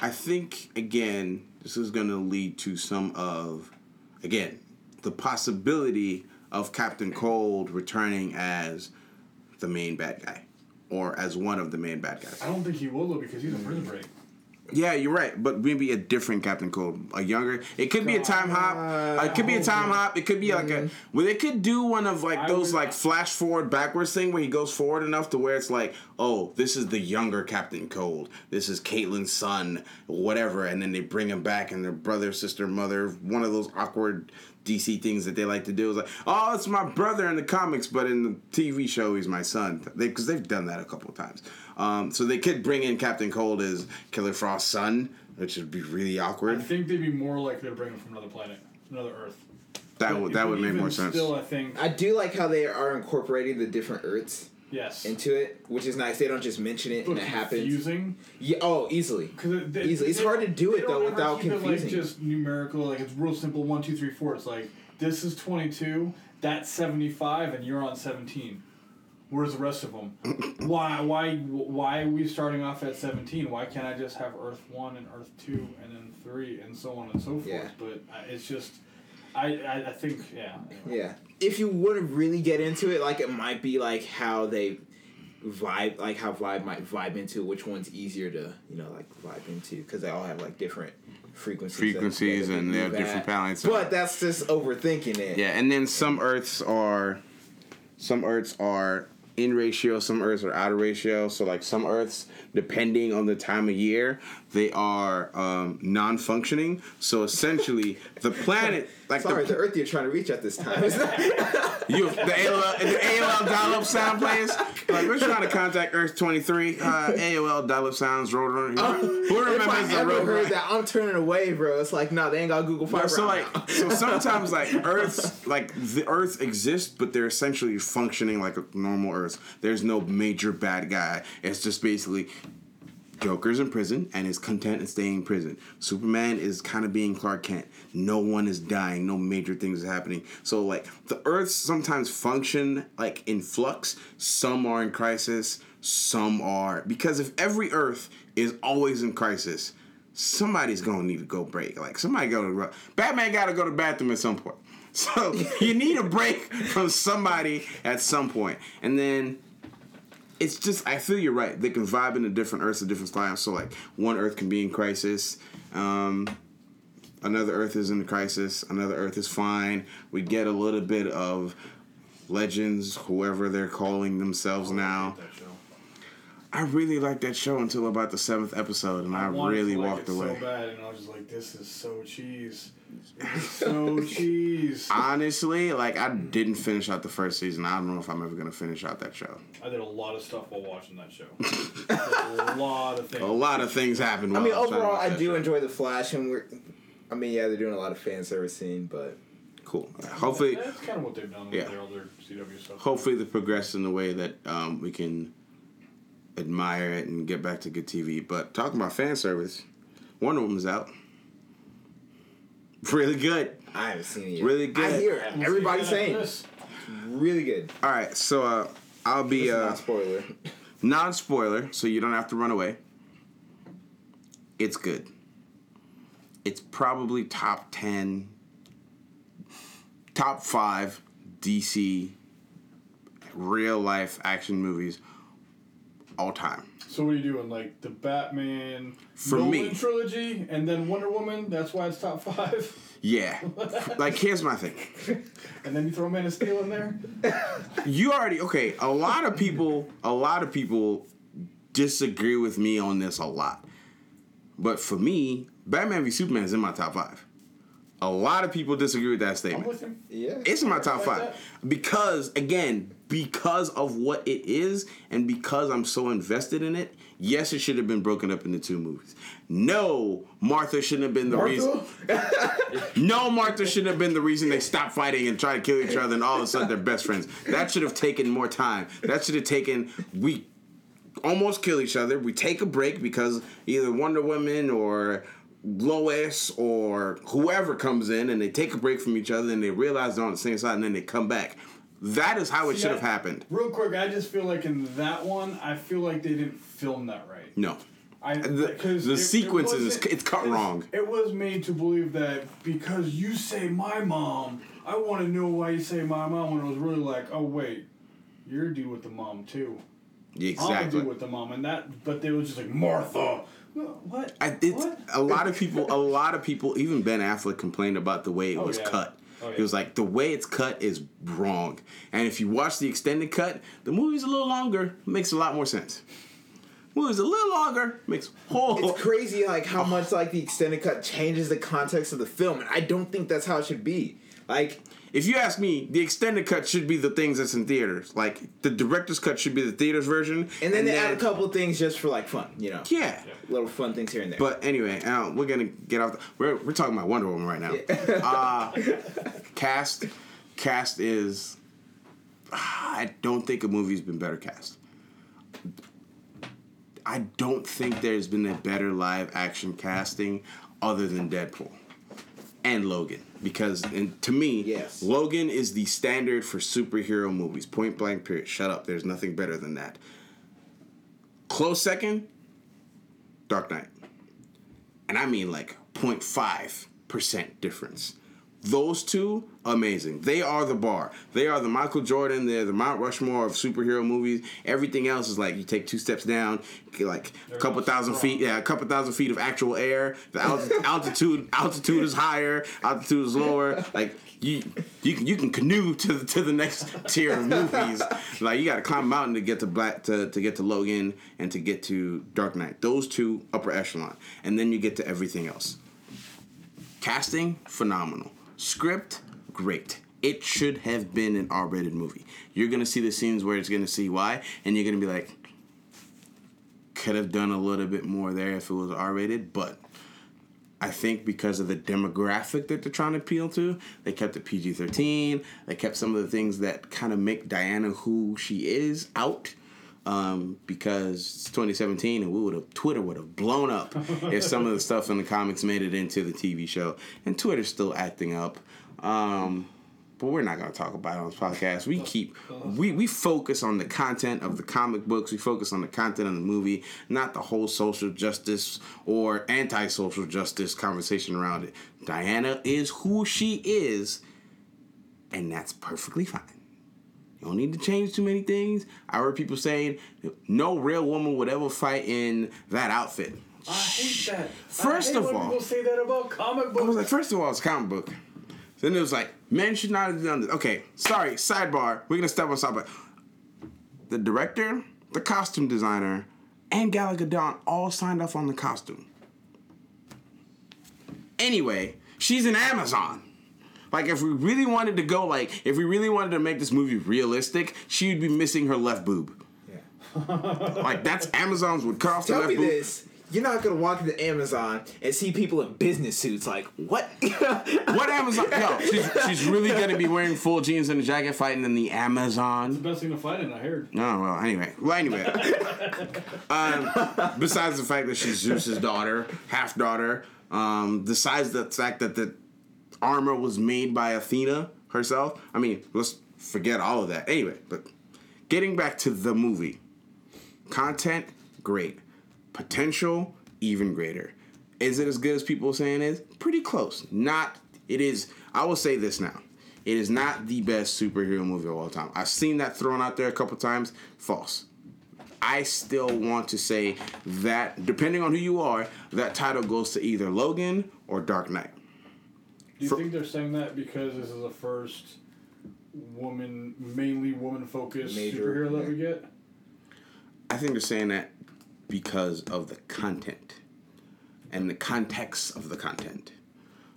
I think again, this is going to lead to some of, again, the possibility of Captain Cold returning as the main bad guy, or as one of the main bad guys. I don't think he will though because he's a prison break. Yeah, you're right, but maybe a different Captain Cold, a younger. It could be a time hop. Uh, it could be a time hop. It could be like a. Well, they could do one of like I those would- like flash forward backwards thing where he goes forward enough to where it's like, oh, this is the younger Captain Cold. This is Caitlin's son, whatever, and then they bring him back and their brother, sister, mother. One of those awkward DC things that they like to do is like, oh, it's my brother in the comics, but in the TV show, he's my son. Because they've done that a couple of times. Um, so they could bring in Captain Cold as Killer Frost's son, which would be really awkward. I think they'd be more likely to bring him from another planet, another Earth. That But would that would make more sense. Still, I think I do like how they are incorporating the different Earths yes. into it, which is nice. They don't just mention it and it happens. confusing. Yeah, oh, easily. Cause they- Easily. It's they- hard to do it, though, without confusing. It, like just numerical, like it's real simple. One, two, three, four. It's like this is twenty two, that's seventy five, and you're on seventeen. Where's the rest of them? <coughs> why, why, why are we starting off at seventeen? Why can't I just have Earth one and Earth two and then three and so on and so forth? Yeah. But uh, it's just, I, I, I think, yeah. anyway. Yeah. If you want to really get into it, like it might be like how they vibe, like how vibe might vibe into which one's easier to, you know, like vibe into because they all have like different frequencies. Frequencies and they have different balance. But that's just overthinking it. Yeah, and then some Earths are, some Earths are in ratio, some Earths are out of ratio. So like some Earths, depending on the time of year, they are um, non-functioning. So essentially, the planet, like Sorry, the, the Earth you're trying to reach at this time. <laughs> You, the AOL, the AOL dial-up sound players. Like we're trying to contact Earth twenty three. Uh, AOL dial-up sounds road. Who if remembers the road? heard that, I'm turning away, bro. It's like, nah, they ain't got Google No, Fiber. so like so <laughs> sometimes like Earth's like the Earth exists, but they're essentially functioning like a normal Earth. There's no major bad guy. It's just basically Joker's in prison and is content in staying in prison. Superman is kind of being Clark Kent. No one is dying. No major things are happening. So like the Earths sometimes function like in flux. Some are in crisis. Some are because if every Earth is always in crisis, somebody's gonna need to go break. Like somebody go to Batman got to go to bathroom at some point. <laughs> So you need a break from somebody at some point, and then it's just I feel you're right. They can vibe in into different Earths at different times. So like one Earth can be in crisis, um, another Earth is in crisis, another Earth is fine. We get a little bit of legends, whoever they're calling themselves now. I really liked that show until about the seventh episode, and I, wanted really walked it away. So bad, and I was just like, "This is so cheese, so cheese." Honestly, like I didn't finish out the first season. I don't know if I'm ever gonna finish out that show. I did a lot of stuff while watching that show. <laughs> a lot of things. A lot of things happened. I while mean, was trying to overall, I do show. enjoy the Flash, and we're. I mean, yeah, they're doing a lot of fan service scene, but Cool. Hopefully, that's kind of what they've done with Yeah. their other CW stuff. hopefully they progress in a way that um, we can admire it and get back to good TV. But talking about fan service, Wonder Woman's out. <laughs> Really good. I haven't seen it yet. Really good. I hear We'll everybody's saying really good. All right, so uh, I'll be uh, not spoiler. non spoiler, so you don't have to run away. It's good. It's probably top 10, top 5 DC real life action movies all time. So what are you doing? Like the Batman For Nolan me. trilogy, and then Wonder Woman. That's why it's top five. <laughs> Yeah. like, here's my thing. <laughs> And then you throw Man of Steel in there. <laughs> You already, okay, a lot of people, a lot of people disagree with me on this a lot. But for me, Batman v Superman is in my top 5. A lot of people disagree with that I'm statement. with him. Yeah. It's in my top Like five because again, because of what it is, and because I'm so invested in it. Yes, it should have been broken up into two movies. No, Martha shouldn't have been the reason. <laughs> No, Martha shouldn't have been the reason they stopped fighting and tried to kill each other, and all of a sudden they're best friends. That should have taken more time. That should have taken we almost kill each other. We take a break because either Wonder Woman or Lois or whoever comes in and they take a break from each other and they realize they're on the same side and then they come back. That is how it See, should have I- happened. Real quick, I just feel like in that one, I feel like they didn't film that right. No. I, The- the sequences is- wasn't- it's cut wrong. It was made to believe that because you say my mom, I want to know why you say my mom. When it was really like, oh wait, you're a dude with the mom too. Exactly. I'm dude with the mom, and that. But they was just like Martha. What? I, it's, What? a lot of people, a lot of people, even Ben Affleck complained about the way it Oh, was yeah. cut. Oh, He was like, the way it's cut is wrong. And if you watch the extended cut, the movie's a little longer, makes a lot more sense. Movie's a little longer, makes whole. It's crazy, like how oh. much like the extended cut changes the context of the film, and I don't think that's how it should be. Like, If you ask me, the extended cut should be the things that's in theaters. Like the director's cut should be the theaters version. and then they add a couple things just for like fun, you know, Yeah. little fun things here and there. But anyway, uh, we're gonna get off. The, we're we're talking about Wonder Woman right now. Uh, <laughs> cast, cast is. I don't think a movie's been better cast. I don't think there's been a better live action casting other than Deadpool and Logan because and to me Yes. Logan is the standard for superhero movies. Point blank period. Shut up. There's nothing better than that. Close second Dark Knight. And I mean like 0.5% difference those two, amazing. They are the bar. They are the Michael Jordan. They're the Mount Rushmore of superhero movies. Everything else is like you take two steps down, like a couple thousand feet. Yeah, a couple thousand feet of actual air. The alt- <laughs> altitude altitude is higher. Altitude is lower. Like you you can you can canoe to the, to the next <laughs> tier of movies. Like you got to climb a mountain to get to Black to, to get to Logan and to get to Dark Knight. Those two upper echelon, and then you get to everything else. Casting phenomenal. Script great. It should have been an R-rated movie. You're gonna see the scenes where it's gonna see why, and you're gonna be like, could have done a little bit more there if it was R-rated, but I think because of the demographic that they're trying to appeal to, they kept it PG 13. They kept some of the things that kind of make Diana who she is out. Um, because it's 2017 and we would have Twitter would have blown up <laughs> if some of the stuff in the comics made it into the TV show. And Twitter's still acting up. Um, but we're not gonna talk about it on this podcast. We keep we we focus on the content of the comic books. We focus on the content of the movie, not the whole social justice or anti-social justice conversation around it. Diana is who she is, and that's perfectly fine. You don't need to change too many things. I heard people saying no real woman would ever fight in that outfit. I hate that. First hate of all- people say that about comic I was like, first of all, it's a comic book. Then it was like, men should not have done this. Okay, sorry, sidebar. We're gonna step on sidebar. The director, the costume designer, and Gal Gadot all signed off on the costume. Anyway, she's an Amazon. Like, if we really wanted to go, like, if we really wanted to make this movie realistic, she would be missing her left boob. Yeah. Like, that's <laughs> Amazons would cut off the Tell left me boob. this. You're not gonna walk into Amazon and see people in business suits. Like what? <laughs> What Amazon? Yo, she's, she's really gonna be wearing full jeans and a jacket fighting in the Amazon. the best thing to fight in, I heard. Oh well. Anyway, well anyway. <laughs> um, besides the fact that she's Zeus's daughter, half daughter, um, besides the fact that the armor was made by Athena herself. I mean, let's forget all of that. Anyway, but getting back to the movie, content great, potential even greater. Is it as good as people saying it is? Pretty close. Not. It is. I will say this now. It is not the best superhero movie of all time. I've seen that thrown out there a couple times. False. I still want to say that, depending on who you are, that title goes to either Logan or Dark Knight. Do you For- think they're saying that because this is the first woman, mainly woman focused superhero that we get? I think they're saying that because of the content and the context of the content.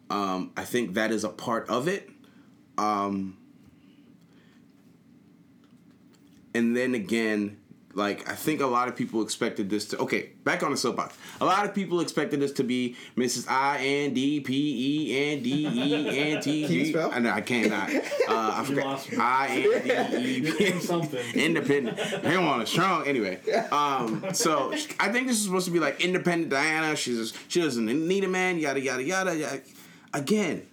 Um, I think that is a part of it. Um, and then again, like I think a lot of people expected this to okay, back on the soapbox. A lot of people expected this to be Mrs. I N D P E N D E N T <laughs> Can you G. spell? I know I cannot. Uh, I forgot. lost me. I N D E <laughs> You're P doing something. independent. Him on a strong. Anyway, <laughs> um, so I think this is supposed to be like independent Diana. She's she doesn't need a man. Yada yada yada. yada. Again,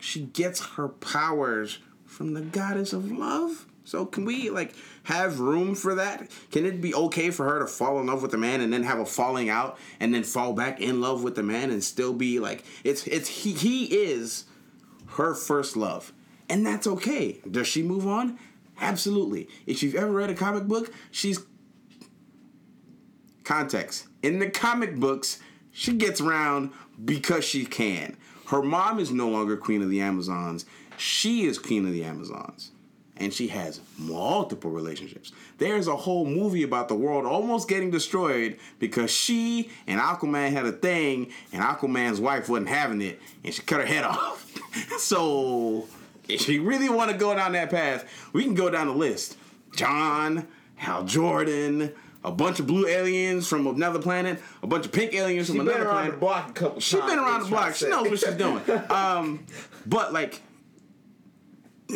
she gets her powers from the goddess of love. So can we like have room for that? Can it be okay for her to fall in love with a man and then have a falling out and then fall back in love with the man and still be like it's it's he he is her first love. And that's okay. Does she move on? Absolutely. If you've ever read a comic book, she's context. In the comic books, she gets around because she can. Her mom is no longer queen of the Amazons. She is queen of the Amazons. And she has multiple relationships. There's a whole movie about the world almost getting destroyed because she and Aquaman had a thing, and Aquaman's wife wasn't having it, and she cut her head <laughs> off. so, if you really want to go down that path, we can go down the list. John, Hal Jordan, a bunch of blue aliens from another planet, a bunch of pink aliens She from been another around the planet. block a couple She's been around the block. She knows what she's doing. Um, but like,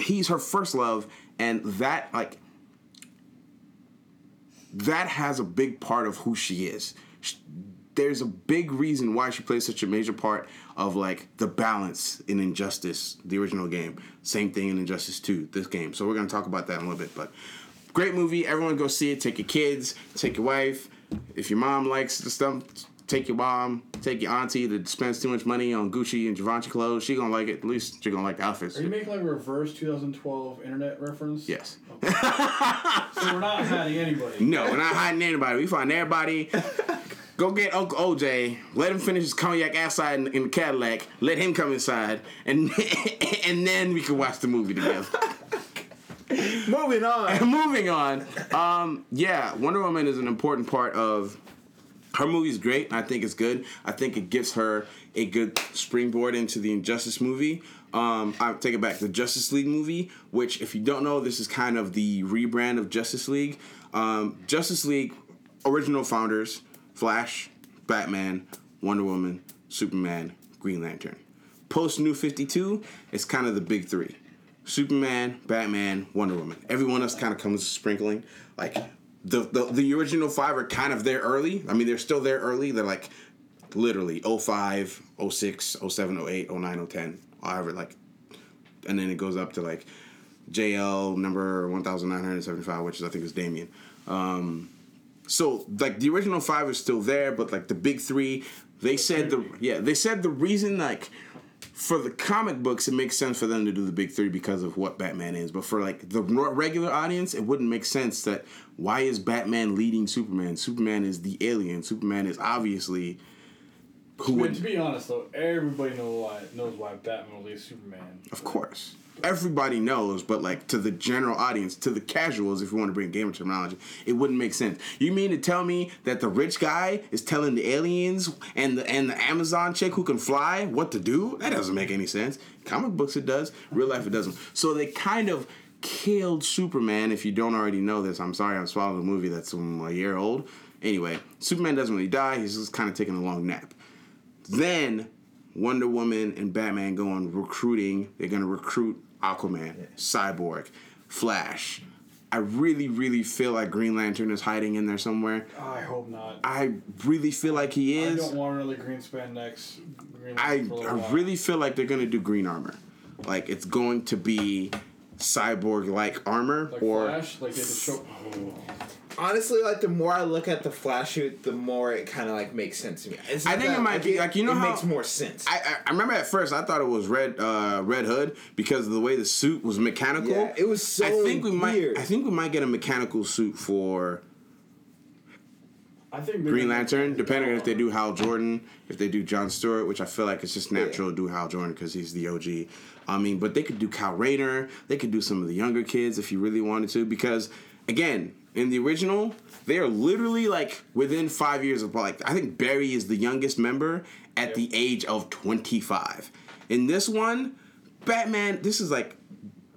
he's her first love, and that like, that has a big part of who she is. Sh- There's a big reason why she plays such a major part of like the balance in Injustice, the original game. Same thing in Injustice 2, this game. So we're gonna talk about that in a little bit. But great movie. Everyone go see it. Take your kids, take your wife. If your mom likes the stuff, take your mom. take your auntie that spends too much money on Gucci and Givenchy clothes. She gonna like it. At least she gonna like the outfits. Are you making like a reverse 2012 internet reference? Yes. <laughs> So we're not hiding anybody. No, we're not hiding anybody. We find everybody. <laughs> Go get Uncle OJ. Let him finish his cognac outside in, in the Cadillac. Let him come inside, and <laughs> and then we can watch the movie together. Moving on. Moving on. Um, yeah, Wonder Woman is an important part of her movie's great. I think it's good. I think it gives her a good springboard into the Injustice movie. Um, I take it back. The Justice League movie, which, if you don't know, this is kind of the rebrand of Justice League. Um, Justice League original founders: Flash, Batman, Wonder Woman, Superman, Green Lantern. Post New Fifty Two, it's kind of the big three. Superman, Batman, Wonder Woman. Everyone else kind of comes sprinkling. Like the, the the original five are kind of there early. I mean, they're still there early. They're like literally 05, 06, 07, 08, 09, 010, however, like, and then it goes up to like JL number 1975, which is, I think is Damian. Um, so like the original five is still there, but like the big three, they said the yeah they said the reason like for the comic books it makes sense for them to do the big three because of what Batman is, but for like the regular audience it wouldn't make sense that why is Batman leading Superman? Superman is the alien. Superman is obviously who would to be honest though, everybody knows why knows why Batman leave Superman. Of course. Everybody knows, but like to the general audience, to the casuals, if you want to bring gamer terminology, it wouldn't make sense. You mean to tell me that the rich guy is telling the aliens and the and the Amazon chick who can fly what to do? That doesn't make any sense. Comic books it does, real life it doesn't. So they kind of killed Superman. If you don't already know this, I'm sorry, I'm swallowing a movie that's a year old. Anyway, Superman doesn't really die. He's just kind of taking a long nap. Then Wonder Woman and Batman going recruiting. They're gonna recruit Aquaman, Cyborg, Flash. I really, really feel like Green Lantern is hiding in there somewhere. I hope not. I really feel like he is. I don't want another green spandex. Green I, for a little I really feel like they're gonna do green armor. Like it's going to be cyborg like armor like or Flash, like they just show. Oh. Honestly, like the more I look at the flash shoot, the more it kind of like makes sense to me. It's I not think it that- might be- like, you know it how- makes more sense. I, I, I remember at first I thought it was Red uh, Red Hood because of the way the suit was mechanical. yeah, it was so I think we weird. might. I think we might get a mechanical suit for I think Green Lantern, depending on if they do Hal Jordan, if they do John Stewart, which I feel like it's just natural Yeah. to do Hal Jordan because he's the OG. I mean, but they could do Kyle Rayner. They could do some of the younger kids if you really wanted to. Because again, in the original, they are literally like within five years of like I think Barry is the youngest member at the age of twenty five. In this one, Batman, this is like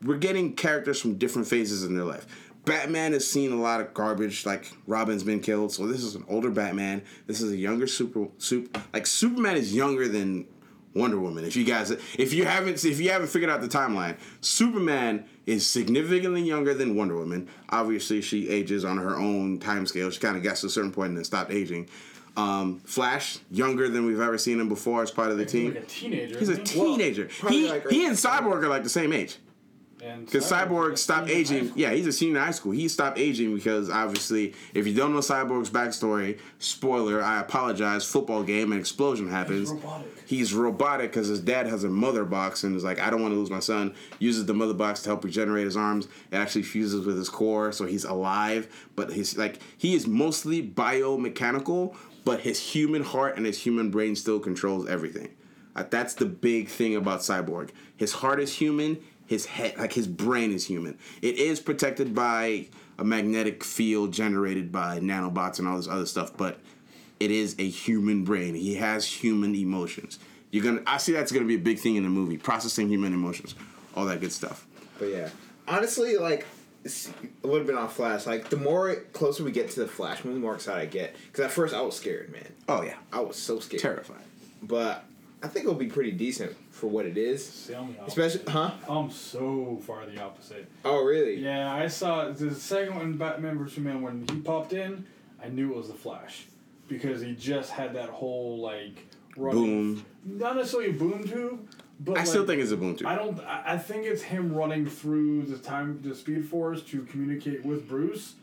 we're getting characters from different phases in their life. Batman has seen a lot of garbage, like Robin's been killed, so this is an older Batman. This is a younger super super like Superman is younger than Wonder Woman. If you guys if you haven't if you haven't figured out the timeline, Superman is significantly younger than Wonder Woman. Obviously, she ages on her own time scale. She kind of gets to a certain point and then stopped aging. Um, Flash, younger than we've ever seen him before as part of the He's team. like a teenager. He's a teenager. probably he, like he and Cyborg are like the same age. Because Cyborg stopped senior in high aging. Yeah, he's a senior in high school. He stopped aging because obviously, if you don't know Cyborg's backstory, spoiler, I apologize. Football game, an explosion happens. He's robotic because his dad has a mother box and is like, I don't want to lose my son. Uses the mother box to help regenerate his arms. It actually fuses with his core, so he's alive. But he's like, he is mostly biomechanical, but his human heart and his human brain still controls everything. Uh, that's the big thing about Cyborg. His heart is human. His head, like his brain, is human. It is protected by a magnetic field generated by nanobots and all this other stuff, but it is a human brain. He has human emotions. You're gonna. I see that's gonna be a big thing in the movie, processing human emotions, all that good stuff. But yeah, honestly, like a little bit on Flash. Like the more closer we get to the Flash movie, the more excited I get. Because at first I was scared, man. Oh yeah, I was so scared. terrified. But I think it'll be pretty decent for what it is. See, Especially, huh? I'm so far the opposite. Oh really? Yeah, I saw the second one, Batman vs Superman, when he popped in. I knew it was the Flash because he just had that whole like running, Boom. not necessarily a boom tube, but I still think it's a boom too. I don't. I I think it's him running through the time, the Speed Force to communicate with Bruce.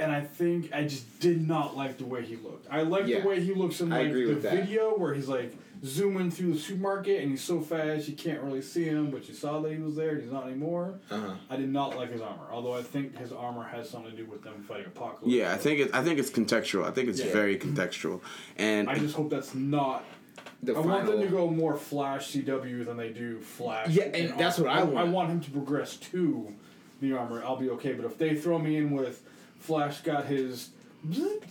and I think I just did not like the way he looked. I like Yeah. the way he looks in like the that. video where he's like zooming through the supermarket and he's so fast you can't really see him, but you saw that he was there and he's not anymore. Uh-huh. I did not like his armor, although I think his armor has something to do with them fighting Apokolips. Yeah, I think it. I think it's contextual. I think it's Yeah. very contextual, and I just hope that's not. The I want them to go more Flash CW than they do Flash. Yeah, and in that's what I want. I want him to progress to the armor. I'll be okay. But if they throw me in with Flash got his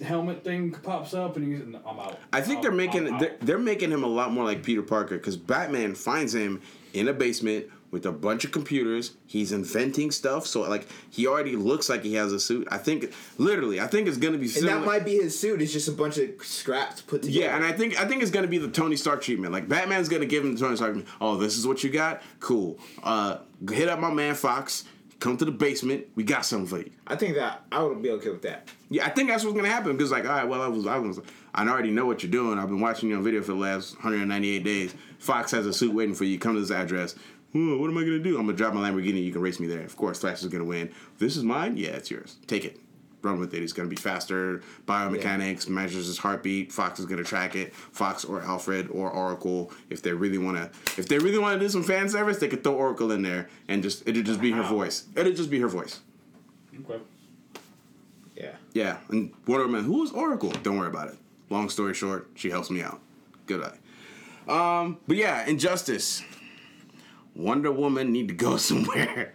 helmet thing pops up and he's, I'm out. I think I'm- they're making they're, they're making him a lot more like Peter Parker because Batman finds him in a basement with a bunch of computers. He's inventing stuff, so like he already looks like he has a suit. I think literally, I think it's gonna be And that might be his suit. It's just a bunch of scraps put together. yeah, and I think I think it's gonna be the Tony Stark treatment. Like Batman's gonna give him the Tony Stark. treatment. Oh, this is what you got. Cool. Uh, hit up my man Fox. Come to the basement. We got something for you. I think that I would be okay with that. Yeah, I think that's what's gonna happen because like, all right, well, I was, I was, I already know what you're doing. I've been watching you on video for the last 198 days. Fox has a suit waiting for you. Come to this address. Hmm, what am I gonna do? I'm gonna drive my Lamborghini. You can race me there. Of course, Flash is gonna win. This is mine. Yeah, it's yours. Take it. Run with it. He's gonna be faster. Biomechanics measures his heartbeat. Fox is gonna track it. Fox or Alfred or Oracle. If they really wanna, if they really wanna do some fan service, they could throw Oracle in there and just it'll just be her voice. It'll just be her voice. Okay. Yeah. Yeah, and Wonder Woman, who is Oracle? Don't worry about it. Long story short, she helps me out. Good eye. Um, but yeah, Injustice. Wonder Woman need to go <laughs> somewhere.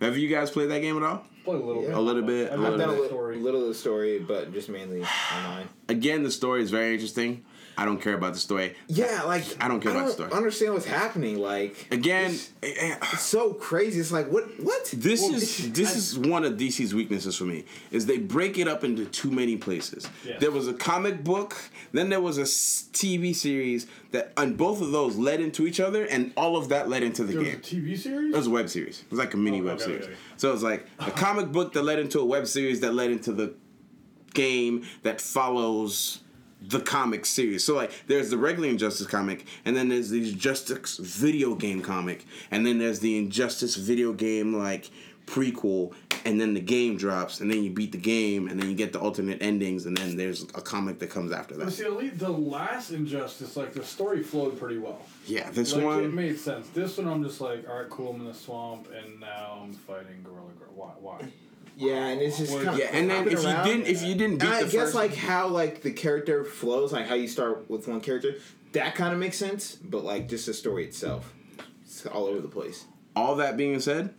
Have you guys played that game at all? Play a little Yeah. bit. A little bit, a I've little I've done a little, story. little of the story, but just mainly online. Again, the story is very interesting. I don't care about the story. Yeah, like I don't care about the story. understand what's happening. Like Again, it's, eh, eh, <sighs> it's so crazy. It's like what? What? this Well, is <laughs> this is one of DC's weaknesses for me is they break it up into too many places. Yes. There was a comic book, then there was a TV series that, and both of those led into each other, and all of that led into the There was a game. TV series. It was a web series. It was like a mini Oh, web okay, series. okay. So it was like a comic book that led into a web series that led into the game that follows the comic series. So like there's the regular Injustice comic, and then there's the Injustice video game comic, and then there's the Injustice video game like prequel, and then the game drops, and then you beat the game, and then you get the alternate endings, and then there's a comic that comes after that. see, at least the last Injustice, like the story flowed pretty well. Yeah, this like it one. made sense. This one, I'm just like, all right, cool. I'm in the swamp, and now I'm fighting Gorilla Girl. Why? Why? Yeah, and it's just kind of Yeah, and then if you didn't if you didn't beat And I guess first, like how like the character flows, like how you start with one character, that kind of makes sense. But like just the story itself, it's all over the place. all that being said,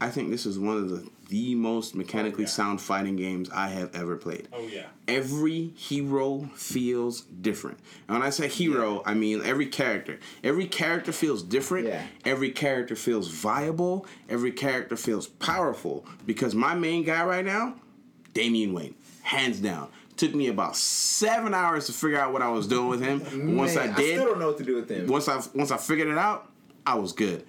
I think this is one of the the most mechanically Oh, yeah. sound fighting games I have ever played. Oh yeah. Every hero feels different. And when I say hero, I mean every character. Every character feels different. Yeah. Every character feels viable. Every character feels powerful. Because my main guy right now, Damian Wayne, hands down. Took me about seven hours to figure out what I was doing with him. But <laughs> once I did, I still don't know what to do with him. once I once I figured it out, I was good.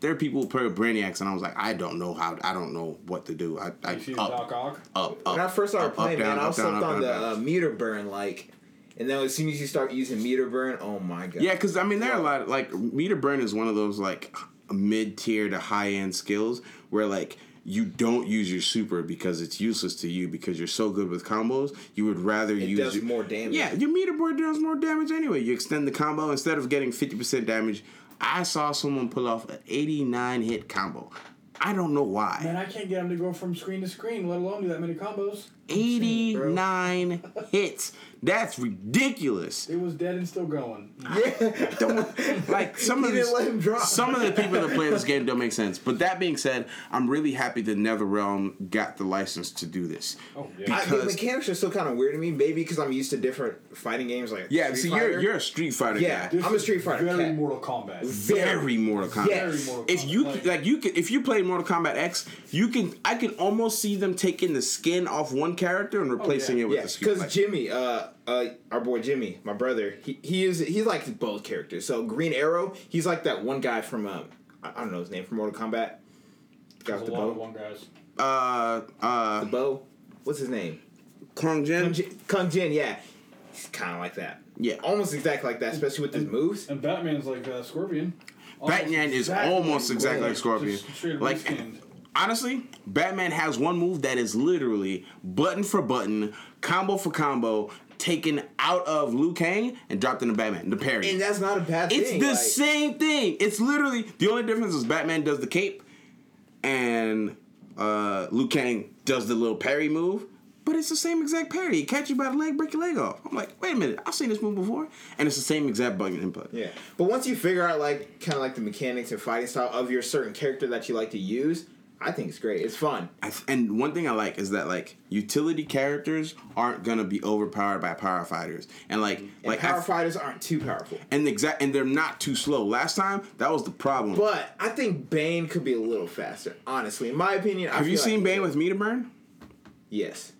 There are people who play with Brainiacs, and I was like, I don't know how, I don't know what to do. I, I You see up, Doc up, up. when I first started up, up, playing, down, man, I was down, slept up, on down, the down. uh, meter burn, like, and then as soon as you start using meter burn, oh my god. Yeah, because I mean, there are a lot of, like meter burn is one of those like mid tier to high end skills where like you don't use your super because it's useless to you because you're so good with combos. You would rather It use does your- more damage. Yeah, your meter burn does more damage anyway. You extend the combo instead of getting fifty percent damage. I saw someone pull off an eighty nine hit combo. I don't know why. Man, I can't get him to go from screen to screen, let alone do that many combos. 89 hits. That's ridiculous. It was dead and still going. <laughs> Yeah. Don't like <laughs> some of these, let him drop. some of the <laughs> people that play this game don't make sense. But that being said, I'm really happy that NetherRealm got the license to do this. Oh yeah. I, the Because- mechanics are still kind of weird to me. Maybe because I'm used to different fighting games, like Yeah, see, Fighter. you're you're a Street Fighter Yeah. guy. This I'm a Street Fighter Very cat. Mortal Kombat. Very Mortal Kombat. Yes. Very Mortal If you like, like, you could if you play Mortal Kombat X, you can I can almost see them taking the skin off one character and replacing yeah. it with Yeah, the skin. because Jimmy, uh, uh, our boy Jimmy, my brother, he, he is he likes both characters. So Green Arrow, he's like that one guy from um, I, I don't know his name from Mortal Kombat. Guy there's with the bow. one guys. uh uh The bow. What's his name? Kung Jin. Kung Jin, Kung Jin yeah. He's kind of like that. Yeah. Almost exactly like that, especially with his moves. And Batman's like uh, Scorpion. Almost Batman is exactly almost exactly like like Scorpion. just straight Like honestly, Batman has one move that is literally button for button, combo for combo, taken out of Liu Kang and dropped into Batman. The parry. And that's not a bad It's thing. It's the like- same thing. It's literally the only difference is Batman does the cape, and uh, Liu Kang does the little parry move. But it's the same exact parry. Catch you by the leg, break your leg off. I'm like, wait a minute, I've seen this move before, and it's the same exact button input. Yeah, but once you figure out like kind of like the mechanics and fighting style of your certain character that you like to use, I think it's great. It's fun. I th- and one thing I like is that like utility characters aren't gonna be overpowered by power fighters, and like And like power f- fighters aren't too powerful. and exact and they're not too slow. Last time that was the problem. But I think Bane could be a little faster. Honestly, in my opinion, I Have you seen like- Bane with meter burn? Yes.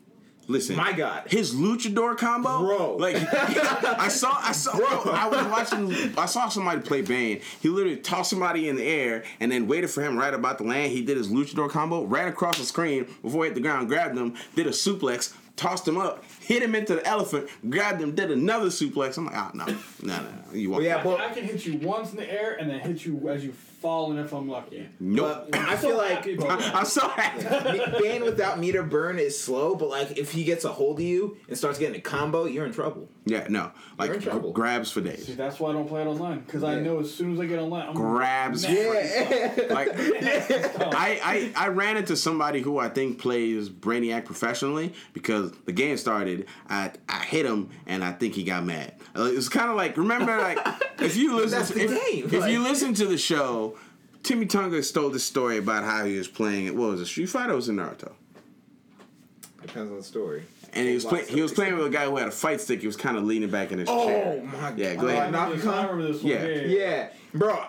Listen, My God. his luchador combo, Bro. Like <laughs> I saw, I saw, bro, I was watching. I saw somebody play Bane. He literally tossed somebody in the air and then waited for him right about the land. He did his luchador combo, ran across the screen before he hit the ground, grabbed him, did a suplex, tossed him up, hit him into the elephant, grabbed him, did another suplex. I'm like, ah, no, no, no, no. You walk. Well, yeah, but I can hit you once in the air and then hit you as you fall, and if I'm lucky. nope. but I feel like happy about that. I'm so happy. <laughs> Bane without meter burn is slow. But like if he gets a hold of you and starts getting a combo, you're in trouble. Yeah, no, You're in like trouble. grabs for days. See, that's why I don't play it online because I know as soon as I get online, I'm Grabs. Nah. Yeah. Like <laughs> I, I I ran into somebody who I think plays Brainiac professionally because the game started. I I hit him and I think he got mad. Uh, It's kind of like remember like if you <laughs> listen to, the if, game, if like- you listen to the show, Timmy Tonga stole this story about how he was playing it. What was it? Street Fighter or was it Naruto? Depends on the story. And he was playing. He was playing with a guy who had a fight stick. He was kind of leaning back in his Oh chair. Oh my Yeah, god. go I ahead. I remember this one. Yeah. Yeah, Yeah, bro.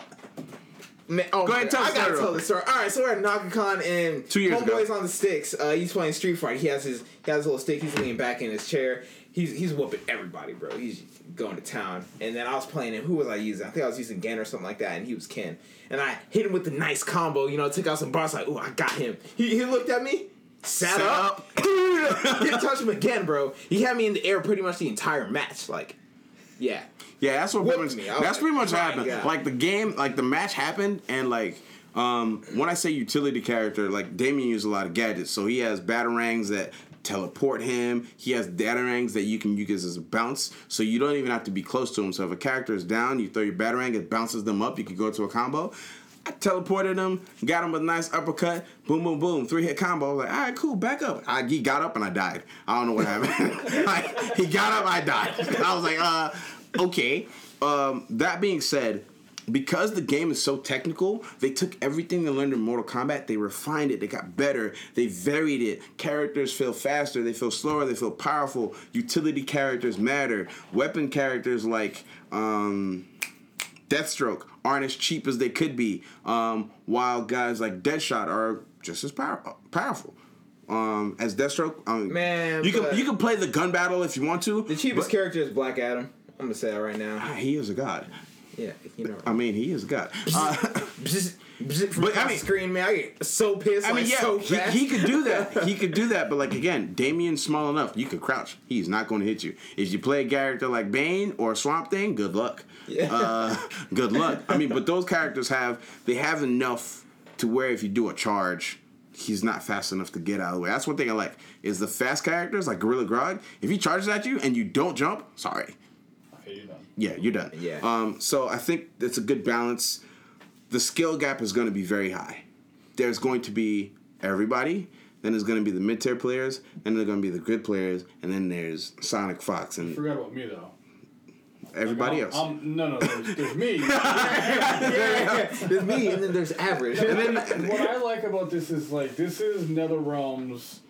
Man, oh Go ahead, God, tell I the gotta story tell real the story. All right, so we're at NakaCon and Two years ago. On the sticks. Uh, he's playing Street Fighter. He has his he has a little stick. He's leaning back in his chair. He's he's whooping everybody, bro. He's going to town. And then I was playing him. Who was I using? I think I was using Gen or something like that. And he was Ken. And I hit him with the nice combo. You know, took out some bars. Like, ooh, I got him. He, he looked at me. Sat, Sat up. <laughs> Didn't touch him again, bro. He had me in the air pretty much the entire match. Like, yeah. Yeah, that's what pretty much. That's like, pretty much happened. God. Like the game, like the match happened, and like um, when I say utility character, like Damian used a lot of gadgets, so he has batarangs that teleport him. He has batarangs that you can use as a bounce, so you don't even have to be close to him. So if a character is down, you throw your batarang, it bounces them up. You can go to a combo. I teleported him, got him a nice uppercut, boom, boom, boom, three hit combo. I was like, all right, cool, back up. I, he got up and I died. I don't know what happened. <laughs> like, he got up, I died. <laughs> I was like, uh, okay. Um, that being said, because the game is so technical, they took everything they learned in Mortal Kombat, they refined it, they got better, they varied it. Characters feel faster, they feel slower, they feel powerful. Utility characters matter. Weapon characters like um, Deathstroke aren't as cheap as they could be, um, while guys like Deadshot are just as power- powerful. Um, as Deathstroke, um, Man, you can you can play the gun battle if you want to. The cheapest character is Black Adam. I'm gonna say that right now. Ah, He is a god. Yeah, you know. I mean, he is a god. Uh, Bzz, bzz from But, I mean- screen, man. I get so pissed. I mean, like, yeah, so he, he could do that. <laughs> He could do that, but like again, Damian's small enough. You could crouch. He's not going to hit you. If you play a character like Bane or Swamp Thing, good luck. Yeah. Uh, good luck. I mean, but those characters have they have enough to where if you do a charge, he's not fast enough to get out of the way. That's one thing I like is the fast characters like Gorilla Grodd. If he charges at you and you don't jump, sorry, Okay, you're done. Yeah, you're done. Yeah. Um, so I think it's a good balance. The skill gap is going to be very high. There's going to be everybody. Then there's going to be the mid tier players. Then there's going to be the good players. And then there's Sonic Fox and Forgot about me though. everybody I'm- else. I'm- no, no, there's, there's me. yeah, <laughs> there's me, and then there's average. and then what I like about this is like this is NetherRealm's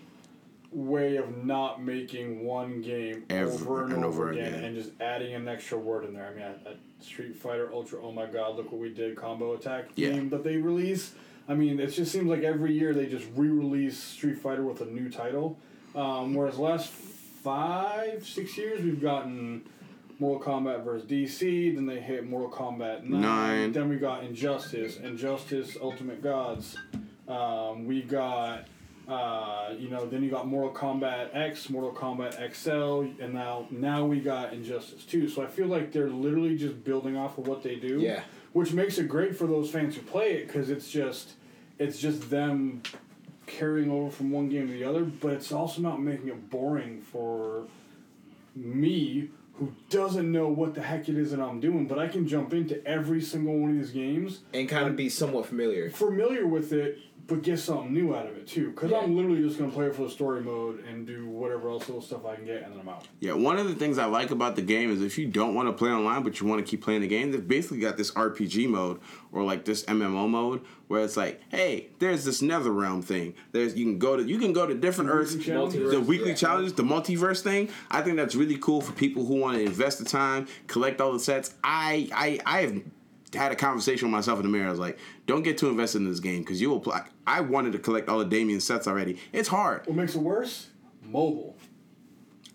way of not making one game Ever over and, and over, again, again. and just adding an extra word in there. I mean, at Street Fighter Ultra, oh my God, look what we did! Combo attack Yeah. game that they release. I mean, it just seems like every year they just re-release Street Fighter with a new title. Um, whereas last five, six years we've gotten Mortal Kombat versus DC, then they hit Mortal Kombat 9, Nine. then we got Injustice, Injustice Ultimate Gods. Um, we got, uh, you know, then you got Mortal Kombat X, Mortal Kombat XL, and now now we got Injustice 2. So I feel like they're literally just building off of what they do. Yeah. Which makes it great for those fans who play it because it's just, it's just them carrying over from one game to the other, but it's also not making it boring for me who doesn't know what the heck it is that I'm doing, but I can jump into every single one of these games, and kind of be somewhat familiar. familiar with it, but get something new out of it too. Because I'm literally just gonna play it for the story mode and do whatever else little stuff I can get, and then I'm out. Yeah, one of the things I like about the game is if you don't want to play online but you want to keep playing the game, they've basically got this RPG mode or like this MMO mode where it's like, hey, there's this nether realm thing. There's you can go to you can go to different Earths, the weekly Yeah. challenges, the multiverse thing. I think that's really cool for people who want to invest the time, collect all the sets. I I I have had a conversation with myself in the mirror. I was like, don't get too invested in this game because you will play. I wanted to collect all the Damian sets already. It's hard. What makes it worse? Mobile.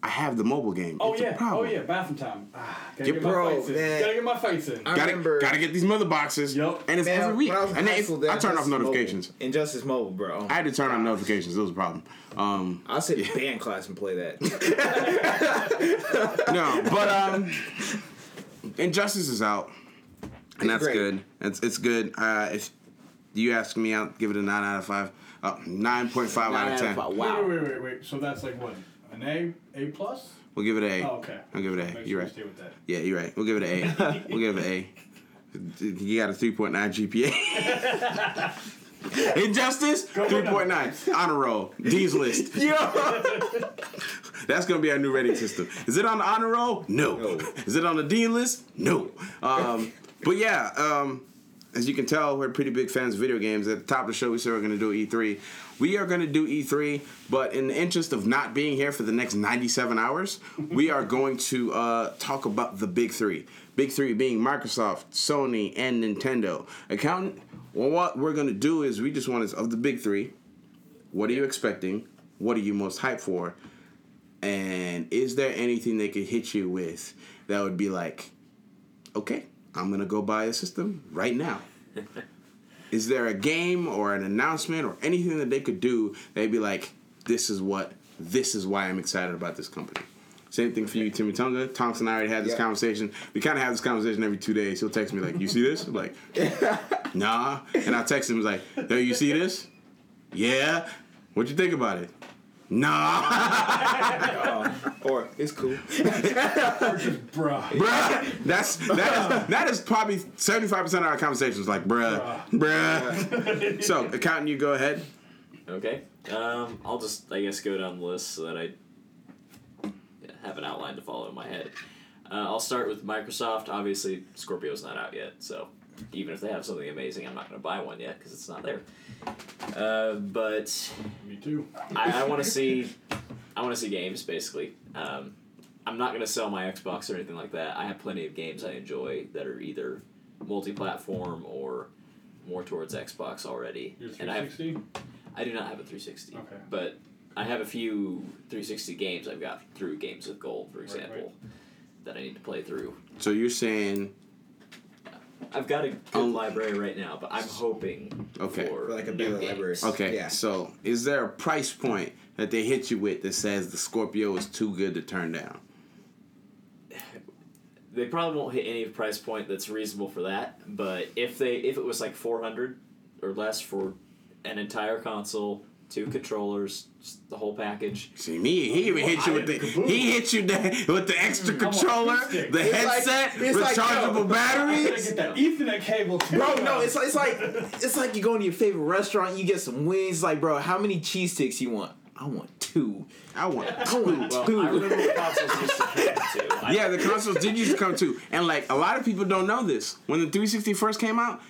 I have the mobile game. Oh it's yeah. A problem. Oh yeah. Bathroom time. Ah, gotta get bro, my fights in. Gotta get my fights in. I Gotta, remember- gotta get these mother boxes. Yup. And it's Man, every week. I was in And high then I turn off notifications. Mobile. Injustice Mobile, bro. I had to turn on notifications. It was a problem. Um, I'll sit in band class and play that. <laughs> no, but um, <laughs> Injustice is out, and that's great. good. It's it's good. Uh, if you ask me, I'll give it a nine out of five. Uh, nine point five out of ten. Wow. Wait, wait, wait, wait. So that's like what? An A? A plus? We'll give it a. Oh, okay. I'll give it a. Make You're sure right. stay with that. Yeah, you're right. We'll give it an A. we'll give it an A. <laughs> You got a 3.9 GPA. <laughs> Injustice, Go 3.9. <laughs> Honor roll. D's list. That's gonna be our new rating system. Is it on the honor roll? No. No. Is it on the dean list? No. Um, but yeah, um, as you can tell, we're pretty big fans of video games. At the top of the show, we said we're gonna do E3. We are gonna do E3, but in the interest of not being here for the next 97 hours, we are going to uh, talk about the big three. Big three being Microsoft, Sony, and Nintendo. Accountant. Well, what we're gonna do is we just want to of the big three. What are you expecting? What are you most hyped for? And is there anything they could hit you with that would be like, okay, I'm gonna go buy a system right now? <laughs> is there a game or an announcement or anything that they could do They'd be like, this is what, this is why I'm excited about this company? Same thing for you, Timmy Tonga. Tonks and I already had this Yeah. conversation. We kind of have this conversation every two days. He'll text me like, "You see this?" I'm like, <laughs> "Nah," and I text him like, "Yo, you see this? Yeah. What you think about it? Nah." <laughs> <laughs> or it's cool. <laughs> Bruh. bruh. That's that is that is probably seventy five percent of our conversations. Like, bruh, bruh. so, accountant, you go ahead. Okay. Um, I'll just, I guess, go down the list so that I have an outline to follow in my head. Uh, I'll start with Microsoft. Obviously, Scorpio's not out yet, so even if they have something amazing, I'm not going to buy one yet because it's not there. Uh, but Me too. I, I want to see, I want to see games basically. Um, I'm not gonna sell my Xbox or anything like that. I have plenty of games I enjoy that are either multi-platform or more towards Xbox already. Your And I have 360? I do not have a 360. Okay. But I have a few 360 games I've got through Games of Gold, for right. example, that I need to play through. So you're saying I've got a good Um, library right now, but I'm hoping Okay. for, For like a new bigger library. okay? Yeah. So, is there a price point that they hit you with that says the Scorpio is too good to turn down? They probably won't hit any price point that's reasonable for that, but if they if it was like 400 or less for an entire console, two controllers, the whole package, See me, he even hit you with the he hit you the, with the extra controller, the It's headset, like, rechargeable yo. <laughs> I batteries. get that Ethernet cable too. Bro, no, it's like, it's like it's like you go to your favorite restaurant, you get some wings. Like, bro, how many cheese sticks you want? I want two. I want I want well, two. I remember the consoles used to come too. I- <laughs> Yeah, the consoles did used to come too. And like a lot of people don't know this. When the 360 first came out,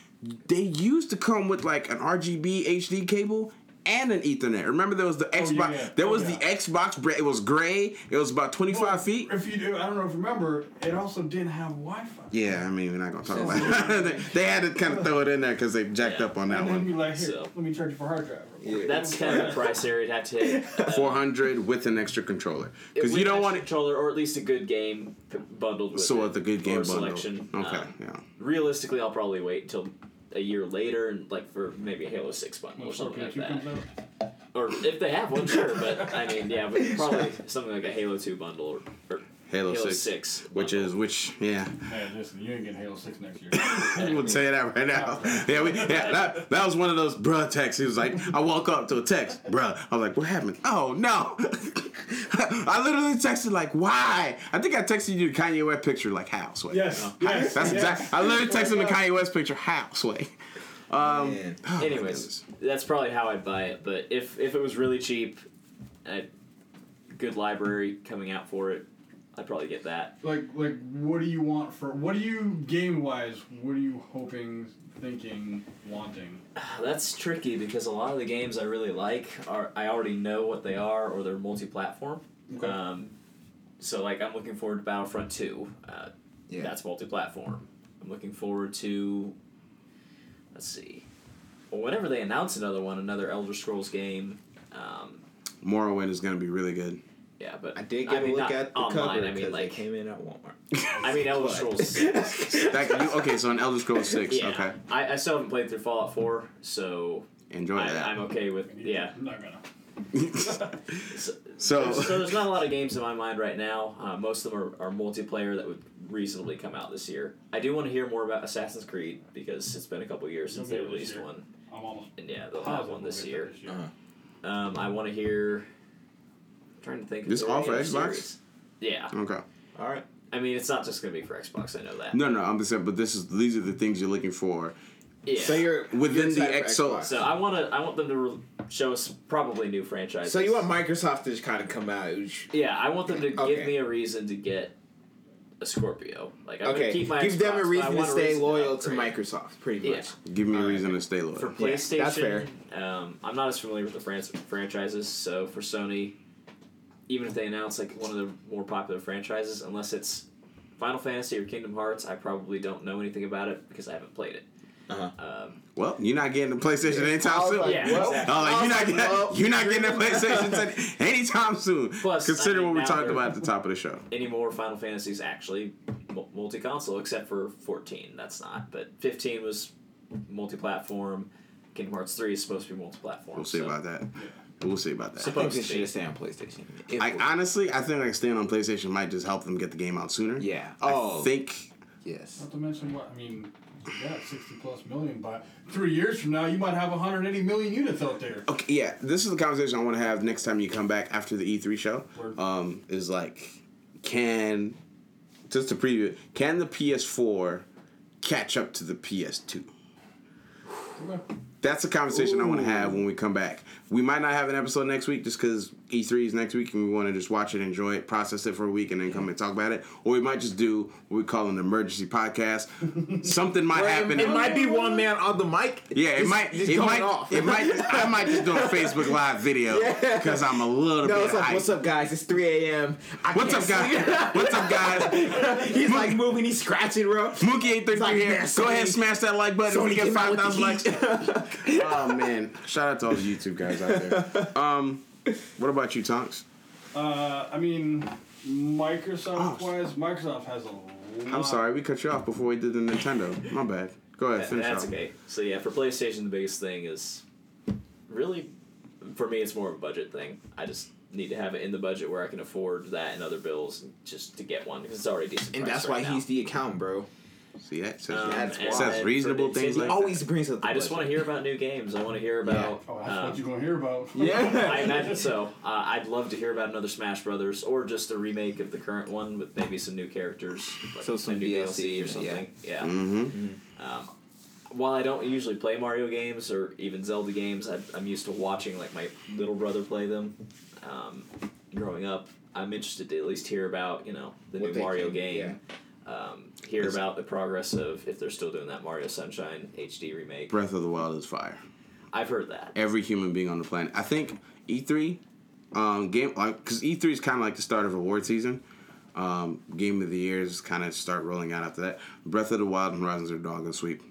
they used to come with like an RGB HD cable and an Ethernet. Remember there was the Xbox Oh, yeah. there Oh, was yeah. the Xbox bra- it was gray. It was about 25 Well, feet. If you do, I don't know if you remember, it also didn't have Wi-Fi. Yeah, I mean, we're not gonna talk about it. <laughs> they, they had to kind of throw it in there because they jacked Yeah. up on that And then one. be like, here, So- let me charge you for hard drive. Yeah. That's kind of the price area to have to hit. <laughs> 400 with an extra controller because you don't want extra it. controller or at least a good game p- bundled with So it, what the good game bundle? selection. Okay, Um, yeah. Realistically, I'll probably wait until a year later and like for maybe a Halo Six bundle or something like that. Or if they have one, sure. But I mean, yeah, but probably something like a Halo Two bundle or, or Halo, Halo 6, 6 which is which yeah. Hey, listen, you ain't getting Halo 6 next year. I'm gonna tell you that right now. Yeah, we, yeah, that, that was one of those bruh texts. He was like, I walk up to a text, bruh. I was like, what happened? Oh no. <laughs> <laughs> I literally texted like, why? I think I texted you the Kanye West picture like, how? Sway? yes, yes. That's yes. exactly. I literally texted the Kanye West picture, how? Sway. <laughs> Um, Man. oh Anyways, that's probably how I'd buy it. But if if it was really cheap, a good library coming out for it, I'd probably get that. Like, like, what do you want for? What do you game wise? What are you hoping, thinking, wanting? That's tricky because a lot of the games I really like are I already know what they are or they're multi-platform. Okay. Um, so like I'm looking forward to Battlefront Two. Uh, Yeah. That's multi-platform. I'm looking forward to. Let's see. Well, whenever they announce another one, another Elder Scrolls game. Um, Morrowind is gonna be really good. Yeah, but I did get mean, a look not at the online. cover I mean, because like it came in at Walmart. I mean, Elder <laughs> But- Scrolls. That, you, okay, so on Elder Scrolls Six, yeah. okay, I, I still haven't played through Fallout Four, so enjoy I, that. I'm okay with yeah. I'm not gonna. <laughs> So, so, so there's not a lot of games in my mind right now. Uh, most of them are, are multiplayer that would reasonably come out this year. I do want to hear more about Assassin's Creed because it's been a couple years since they They'll get this released year. one, I'm almost and yeah, they'll have positive one we'll this get year. that this year. Uh-huh. Um, I want to hear. I'm trying to think. if This all for Xbox? series. Yeah, okay. All right. I mean it's not just gonna be for Xbox. I know that. No, no, I'm just saying, but this is these are the things you're looking for. Yeah. So you're Within you're the excited X- so- Xbox. So I want to. I want them to re- show us probably new franchises. So you want Microsoft to just kind of come out? Yeah, I want them to Okay. give me a reason to get a Scorpio. Like I'm Okay, gonna keep my give them a reason to stay reason loyal to upgrade. Microsoft, pretty Yeah. much. Give me a reason right. to stay loyal. For Yeah, PlayStation, that's fair. Um, I'm not as familiar with the fran- franchises, so for Sony, even if they announce like one of the more popular franchises, unless it's Final Fantasy or Kingdom Hearts, I probably don't know anything about it because I haven't played it. Uh-huh. Um, Well, you're not getting the PlayStation anytime soon. like, Yeah, well, exactly. Oh, like, you're not like, getting well, you're not getting the PlayStation any- anytime soon. Plus, Consider I mean, what we now talked about at the top of the show. any more Final Fantasies actually multi-console, except for 14. That's not, but 15 was multi-platform. Kingdom Hearts 3 is supposed to be multi-platform. We'll see so- about that. We'll see about I that. think Supposed they to should be. just stay on PlayStation. I honestly, I think like staying on PlayStation might just help them get the game out sooner. yeah. I Oh, think yes. Not to mention what I mean. Yeah, 60 plus million by three years from now. You might have 180 million units out there. Okay, yeah, this is the conversation I want to have next time you come back after the E3 show. Word. Um, is like, can just to preview, can the PS4 catch up to the PS2? Okay. That's a conversation I want to have when we come back. We might not have an episode next week just because E3 is next week and we want to just watch it, enjoy it, process it for a week, and then come and talk about it. Or we might just do what we call an emergency podcast. <laughs> Something might happen. It might be one man on the mic. Yeah, it just- might. just It might. off. It might. I might just do a Facebook <laughs> Live video because I'm a little bit. No, bit. it's like, hyped. what's up, guys? It's 3 a.m. <laughs> What's up, guys? What's up, guys? he's like moving, he's scratching, bro. Mookie eight thirty like, here. Go ahead, smash that like button. Sony we get five thousand likes. Heat. <laughs> oh man! Shout out to all the YouTube guys out there. Um, what about you, Tonks? Uh, I mean, Microsoft Oh. wise, Microsoft has a lot. I'm sorry, we cut you off before we did the Nintendo. My bad. Go ahead, That- finish that's off. okay. So yeah, for PlayStation, the biggest thing is really, for me, it's more of a budget thing. I just need to have it in the budget where I can afford that and other bills just to get one because it's already decent. And price that's right why now. he's the accountant, bro. See that? Says, Um, That's and why. says then reasonable for things Nintendo, like Always brings up the I just want to hear about new games. I want to hear about. Oh, that's um, what you're gonna hear about. <laughs> Yeah. I imagine so. Uh, I'd love to hear about another Smash Brothers or just a remake of the current one with maybe some new characters, like So some a new DLC, or something. Yeah. Mm-hmm. Um, while I don't usually play Mario games or even Zelda games, I, I'm used to watching like my little brother play them. Um, growing up, I'm interested to at least hear about you know the What new Mario can- game. Um, hear It's- about the progress of if they're still doing that Mario Sunshine HD remake. Breath of the Wild is fire. I've heard that. Every human being on the planet. I think E3, um, game like because E3 is kind of like the start of award season. Um, game of the years kind of start rolling out after that. Breath of the Wild and Horizon Zero Dawn go sweep.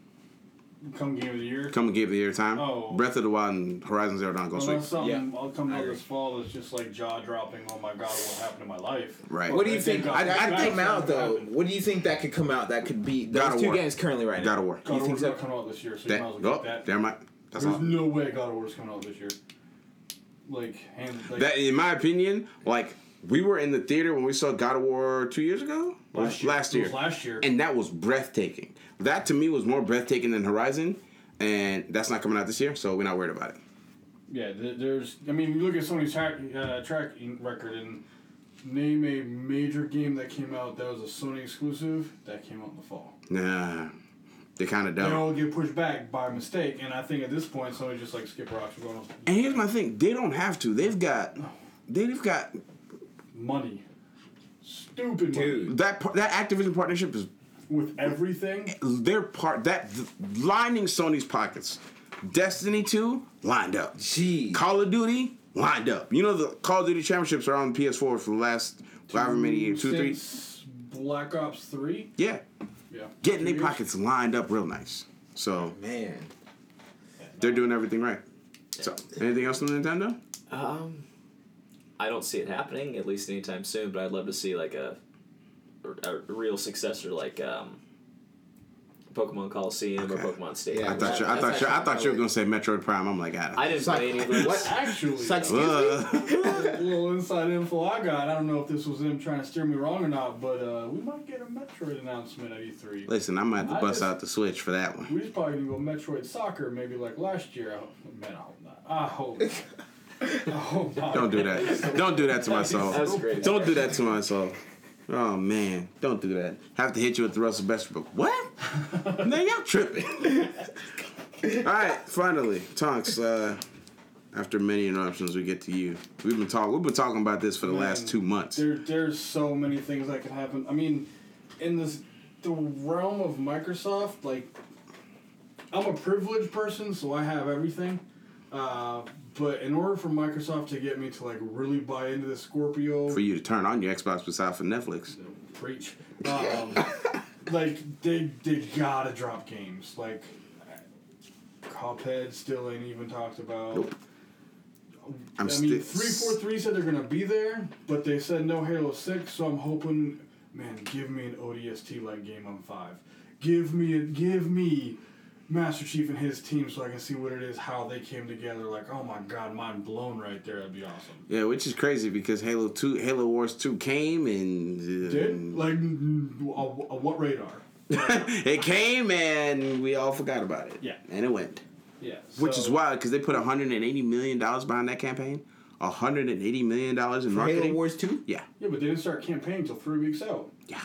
Come game of the year. Come and game of the year time. Oh. Breath of the Wild and Horizon Zero Dawn go Well, sweep. that's something Yeah. I'll come I out this fall that's just like jaw dropping. Oh my god, what happened to my life? Right. What do you I think? think uh, I, that- I that's come out though. happened. What do you think that could come out? That could be God those of two War. games currently right God now. of War. God You of think War's so? not coming out this year, so you That, might as well oh, get that. there might. That's There's all. no way God of War's coming out this year. Like, hand, like That, in my opinion, like we were in the theater when we saw God of War two years ago. Or Last year. Last It was last year. And that was breathtaking. That to me was more breathtaking than Horizon, and that's not coming out this year, so we're not worried about it. Yeah, there's. I mean, you look at Sony's track uh, tracking record and name a major game that came out that was a Sony exclusive that came out in the fall. Nah, they kind of don't. They all get pushed back by mistake, and I think at this point Sony just like skip rocks. We're going And here's my thing: they don't have to. They've got, they've got money, stupid money that that Activision partnership is with everything. their part that lining Sony's pockets. Destiny two lined up. Gee. Call of Duty lined up. You know the Call of Duty championships are on PS4 for the last however many years, two, three. Since Black Ops three. Yeah, Yeah, getting their pockets lined up real nice. So Man. they're doing everything right. So anything else on Nintendo? Um, I don't see it happening at least anytime soon. But I'd love to see like a a real successor like um, Pokemon Colosseum Okay. or Pokemon Stadium. Yeah, I thought you, I thought you, I thought you were gonna say Metroid Prime. I'm like, ah. I didn't It's like- play any of those. what? <laughs> Actually, It's like, excuse me? <laughs> Uh, a little inside info I got. I don't know if this was them trying to steer me wrong or not, but uh, we might get a Metroid announcement at E3. listen, I'm gonna have to I bust just- out the Switch for that one. We just probably gonna go Metroid Soccer maybe like last year. I hope, man, I hope not. I hope. <laughs> I hope not. Don't do that. Don't do that to myself. That was great. Don't do that to myself. Oh man, don't do that. Have to hit you with the Russell Westbrook. What? <laughs> man, y'all tripping. All right, finally, Tonks. Uh, after many interruptions, we get to you. We've been talking. We've been talking about this for the last two months. There, there's so many things that could happen. I mean, in this the realm of Microsoft, like I'm a privileged person, so I have everything. Uh, but in order for Microsoft to get me to like really buy into the Scorpio, For you to turn on your Xbox beside for Netflix. preach, um, <laughs> like they they gotta drop games. Like Cuphead still ain't even talked about. Nope. I'm I mean, three four three said they're gonna be there, but they said no Halo Six. So I'm hoping, man, give me an ODST like game on five. Give me a, give me Master Chief and his team so I can see what it is, how they came together. Like, oh my god, mind blown right there. That'd be awesome. Yeah, which is crazy because Halo Two, Halo Wars Two came and uh, Did like mm, a, a what radar? <laughs> it came and we all forgot about it. Yeah. and it went. Yeah, Which is wild because they put 180 million dollars behind that campaign. 180 million dollars in For marketing. Halo Wars 2? Yeah, Yeah, but they didn't start campaign until three weeks out. yeah.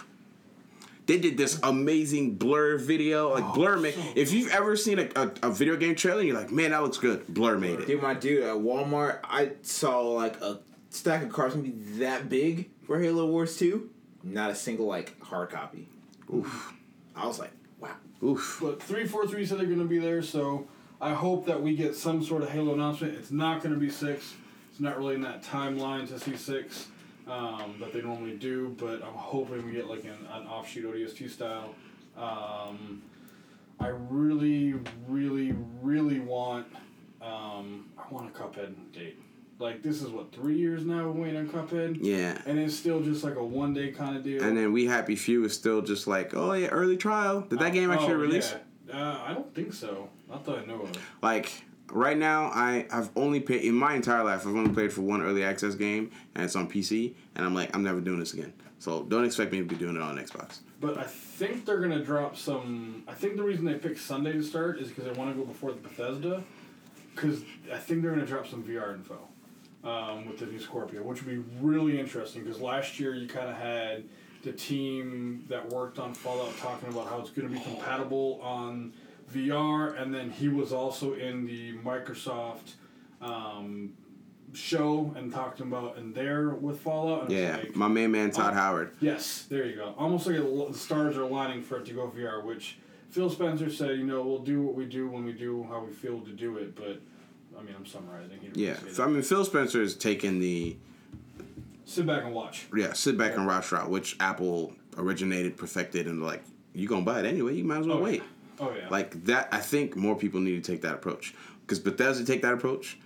They did this amazing Blur video. Like oh, Blur made. If you've ever seen a, a, a video game trailer, you're like, man, that looks good. Blur made it. Dude, my dude, at Walmart, I saw like a stack of cards gonna be that big for Halo Wars 2. Not a single like hard copy. Oof, I was like, wow. oof. But three four three said they're going to be there, so I hope that we get some sort of Halo announcement. It's not going to be six. It's not really in that timeline to see six um, that they normally do, but I'm hoping we get like an, an offshoot ODST style. Um, I really, really, really want. Um, I want a Cuphead date. Like this is what three years now we're waiting on Cuphead, Yeah. and it's still just like a one day kind of deal. And then We Happy Few is still just like, oh yeah, early trial. Did that game actually Oh, release? Yeah. Uh, I don't think so. Not that I know of. Like right now, I I've only paid in my entire life. I've only played for one early access game, and it's on PC. And I'm like, I'm never doing this again. So don't expect me to be doing it on Xbox. But I think they're gonna drop some. I think the reason they picked Sunday to start is because they want to go before the Bethesda. Because I think they're gonna drop some VR info um, with the new Scorpio, which would be really interesting. Because last year you kind of had the team that worked on Fallout talking about how it's gonna be compatible on VR, and then he was also in the Microsoft. Um, show and talked about in there with Fallout and Yeah, like, my main man Todd Oh. Howard. Yes, there you go. Almost like the stars are aligning for it to go VR, which Phil Spencer said, you know, we'll do what we do when we do how we feel to do it, but I mean, I'm summarizing. Yeah, really so, I mean Phil Spencer is taking the Sit back and watch. yeah sit back and watch route, which Apple originated, perfected, and like you gonna buy it anyway. You might as well Oh, wait. Oh, yeah. Like that, I think more people need to take that approach because Bethesda take that approach.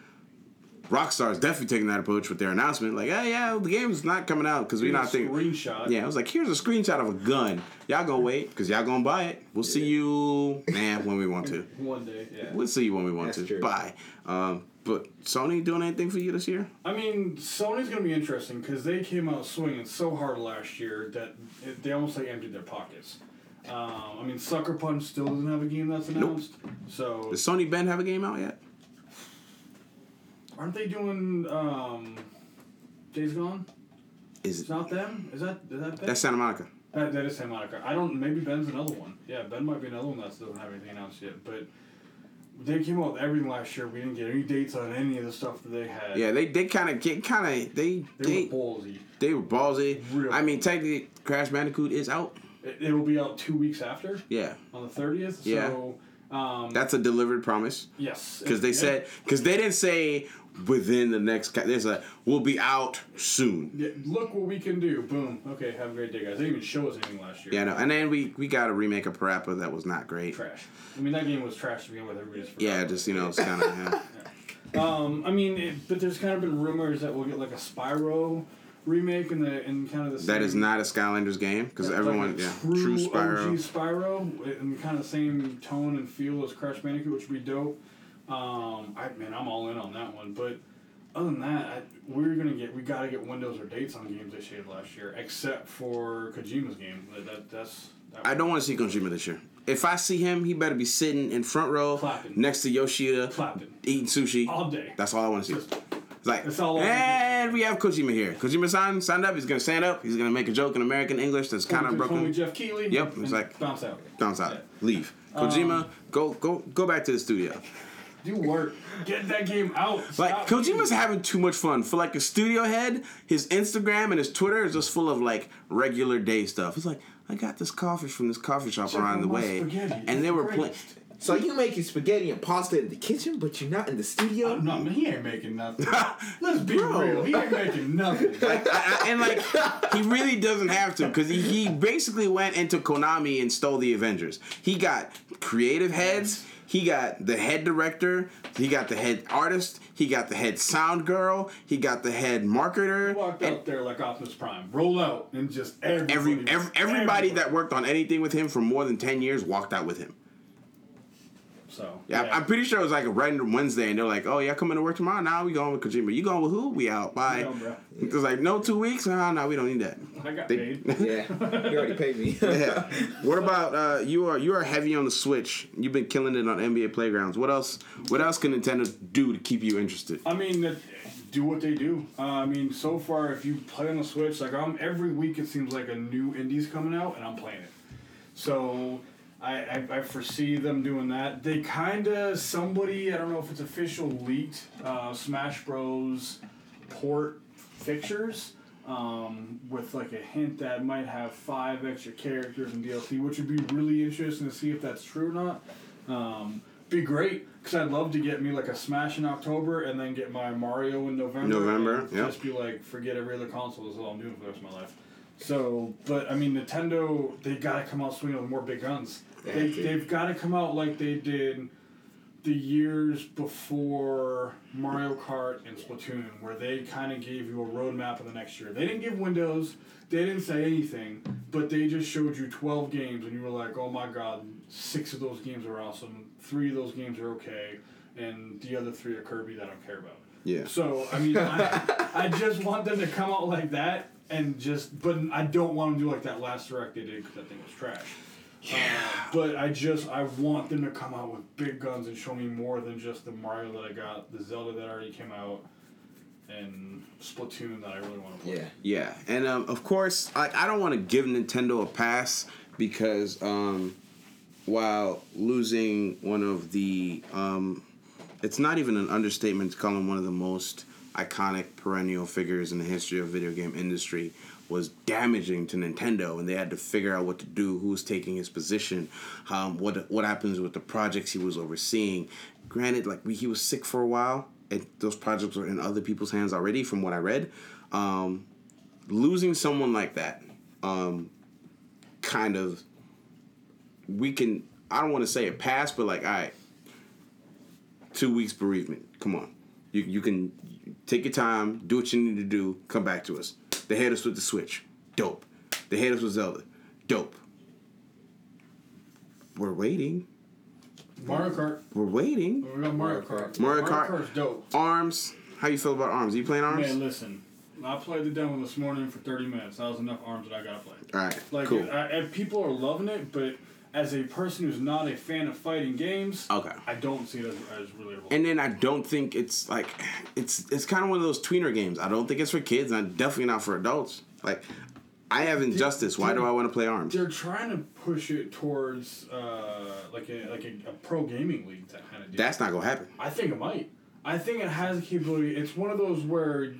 Rockstar is definitely taking that approach with their announcement. Like, yeah, yeah, the game's not coming out because we're not thinking. screenshot. Yeah, I was like, here's a screenshot of a gun. Y'all gonna wait because y'all gonna buy it. We'll see you, man, when we want to. <laughs> One day, yeah. We'll see you when we want That's to. true. Bye. Um, But Sony doing anything for you this year? I mean, Sony's going to be interesting because they came out swinging so hard last year that it, they almost like emptied their pockets. Um, I mean, Sucker Punch still doesn't have a game that's announced. Nope. So Does Sony Bend have a game out yet? aren't they doing um, Days Gone? Is It's it? not them. Is that is that Bend? That's Santa Monica. That, that is Santa Monica. I don't. Maybe Bend's another one. Yeah, Ben might be another one that doesn't have anything announced yet. But they came out with everything last year. We didn't get any dates on any of the stuff that they had. Yeah, they they kind of get kind of they they, they were ballsy. they were ballsy. Real I mean, technically, Crash Bandicoot is out. It, it'll be out two weeks after Yeah, on the thirtieth. Yeah. So um, that's a delivered promise yes, because they Yeah. said because they didn't say within the next. There's a we'll be out soon. Yeah, look what we can do. Boom. Okay, have a great day, guys. They didn't even show us anything last year. Yeah, no, and then we we got a remake of Parappa that was not great. Trash. I mean, that game was trash to begin with. Everybody just forgot Yeah, just you know, it's kind of <laughs> yeah. Um, I mean, it, but there's kind of been rumors that we'll get like a Spyro remake in the in kind of the same, that is not a Skylanders game because like everyone a yeah true, true Spyro. OG Spyro in kind of the same tone and feel as Crash Bandicoot, which would be dope. Um, I man, I'm all in on that one. But other than that, I, we're gonna get we gotta get windows or dates on games they showed last year, except for Kojima's game. That, that that's. That I don't want to see Kojima this year. If I see him, he better be sitting in front row Clapping. next to Yoshida, Clapping. eating sushi. all day. That's all I want to see. Just- It's like, That's all and we have Kojima here. Kojima signed, signed up. He's gonna stand up. He's gonna make a joke in American English that's kind of broken. Geoff Keighley. Yep, it's like- bounce out. Bounce out. Yeah. Leave. Um, Kojima, go go go back to the studio. Do work. Get that game out. Like Stop Kojima's having too much fun. For like a studio head, his Instagram and his Twitter is just full of like regular day stuff. It's like I got this coffee from this coffee shop Check around the way, and they were playing. Greatest. So you making spaghetti and pasta in the kitchen, but you're not in the studio? No, man, he ain't making nothing. <laughs> Let's be real. He ain't making nothing. <laughs> I, I, and like he really doesn't have to because he, he basically went into Konami and stole the Avengers. He got creative heads. He got the head director. He got the head artist. He got the head sound girl. He got the head marketer. He Walked and out there like Optimus Prime. Roll out and just everybody. every, every everybody that worked on anything with him for more than ten years walked out with him. So Yeah, I'm pretty sure it was like a random Wednesday, and they're like, "Oh yeah, coming to work tomorrow. Now we going with Kojima. You going with who? We out. Bye." No, bro. It was like, "No, two weeks. No, no, we don't need that." I got They- paid. <laughs> Yeah, you already paid me. <laughs> Yeah. What about uh, you? Are you are heavy on the Switch? You've been killing it on NBA Playgrounds. What else? What else can Nintendo do to keep you interested? I mean, that- do what they do. Uh, I mean, so far, if you play on the Switch, like I'm every week, it seems like a new indie's coming out, and I'm playing it. So I, I, I foresee them doing that. They kind of somebody I don't know if it's official leaked uh, Smash Bros. port pictures. Um, with like a hint that might have five extra characters in DLC, which would be really interesting to see if that's true or not. Um, be great because I'd love to get me like a Smash in October and then get my Mario in November. November, yeah. Just be like, forget every other console. This is all I'm doing for the rest of my life. So, but I mean, Nintendo, they gotta come out swinging with more big guns. They They, have gotta come out like they did the years before Mario Kart and Splatoon, where they kind of gave you a roadmap of the next year. They didn't give windows, they didn't say anything, but they just showed you 12 games, and you were like, oh my god, six of those games are awesome, three of those games are okay, and the other three are Kirby that I don't care about. Yeah. So I mean, I, I just want them to come out like that and just, but I don't want them to do like that last direct they did because that thing was trash. Yeah. but I just I want them to come out with big guns and show me more than just the Mario that I got, the Zelda that already came out, and Splatoon that I really want to play. yeah. Yeah, and um, of course, I, I don't want to give Nintendo a pass because um, while losing one of the, um, it's not even an understatement to call him one of the most iconic perennial figures in the history of video game industry was damaging to Nintendo, and they had to figure out what to do, who was taking his position, um, what what happens with the projects he was overseeing. Granted, like he was sick for a while, and those projects were in other people's hands already, from what I read. Um, losing someone like that, um, kind of, we can. I don't want to say it passed, but like, all right, two weeks bereavement. Come on, you you can take your time, do what you need to do, come back to us. They hit us with the Switch, dope. They hit us with Zelda, dope. We're waiting. Mario Kart. We're waiting. We got Mario Kart. Mario Kart. Kart's dope. Arms. How you feel about arms? Are You playing arms? Man, listen. I played the demo this morning for 30 minutes. That was enough arms that I gotta play. All right. Like, cool. I, and people are loving it, but as a person who's not a fan of fighting games, Okay. I don't see it as, as relatable. And then I don't think it's like it's it's kind of one of those tweener games. I don't think it's for kids, and definitely not for adults. Like I have Injustice. Why do I want to play arms? They're trying to push it towards uh, like a like a, a pro gaming league that kind of deal. That's not gonna happen. I think it might. I think it has a capability. It's one of those where,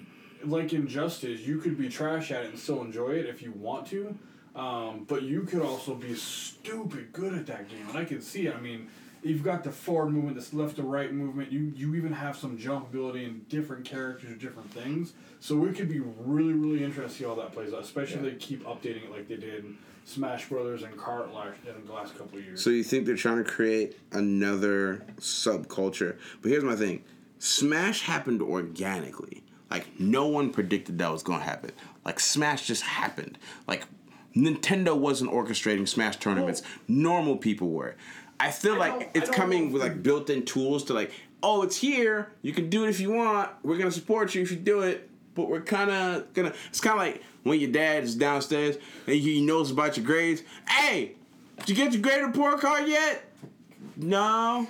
like Injustice, you could be trash at it and still enjoy it if you want to, um, but you could also be stupid good at that game, and I can see it. I mean, you've got the forward movement, this left to right movement. You you even have some jump ability and different characters, different things. So it could be really really interesting to see how that plays out, especially if they keep updating it like they did in Smash Brothers and Kart last in the last couple of years. So you think they're trying to create another subculture? But here's my thing: Smash happened organically. Like no one predicted that was gonna happen. Like Smash just happened. Like Nintendo wasn't orchestrating Smash tournaments. Normal people were. I feel I like it's coming know with like built-in tools to like, oh, it's here. You can do it if you want. We're gonna support you if you do it. But we're kind of gonna. It's kind of like when your dad is downstairs and he knows about your grades. Hey, did you get your grade report card yet? No.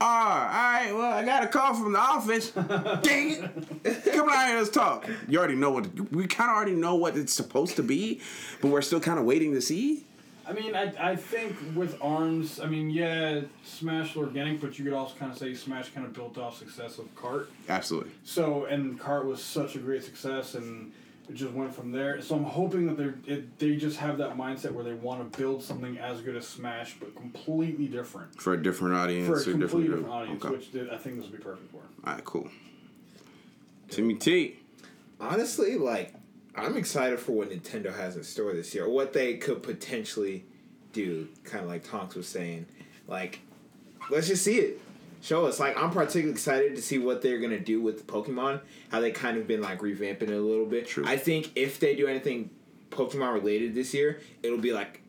Oh, all right. Well, I got a call from the office. <laughs> Dang it! Come on here, let's talk. You already know what we kind of already know what it's supposed to be, but we're still kind of waiting to see. I mean, I, I think with arms, I mean, yeah, Smash organic, but you could also kind of say Smash kind of built off success of Kart. Absolutely. So, and Cart was such a great success, and it just went from there. So I'm hoping that they're it, they just have that mindset where they want to build something as good as Smash, but completely different For a different audience. for a completely group. different audience, Okay. which th- I think this would be perfect for. All right, cool. Timmy T. honestly, like I'm excited for what Nintendo has in store this year, or what they could potentially do. Kind of like Tonks was saying, like let's just see it. Show us. Like I'm particularly excited to see what they're gonna do with the Pokemon. How they kind of been like revamping it a little bit. True. I think if they do anything Pokemon related this year, it'll be like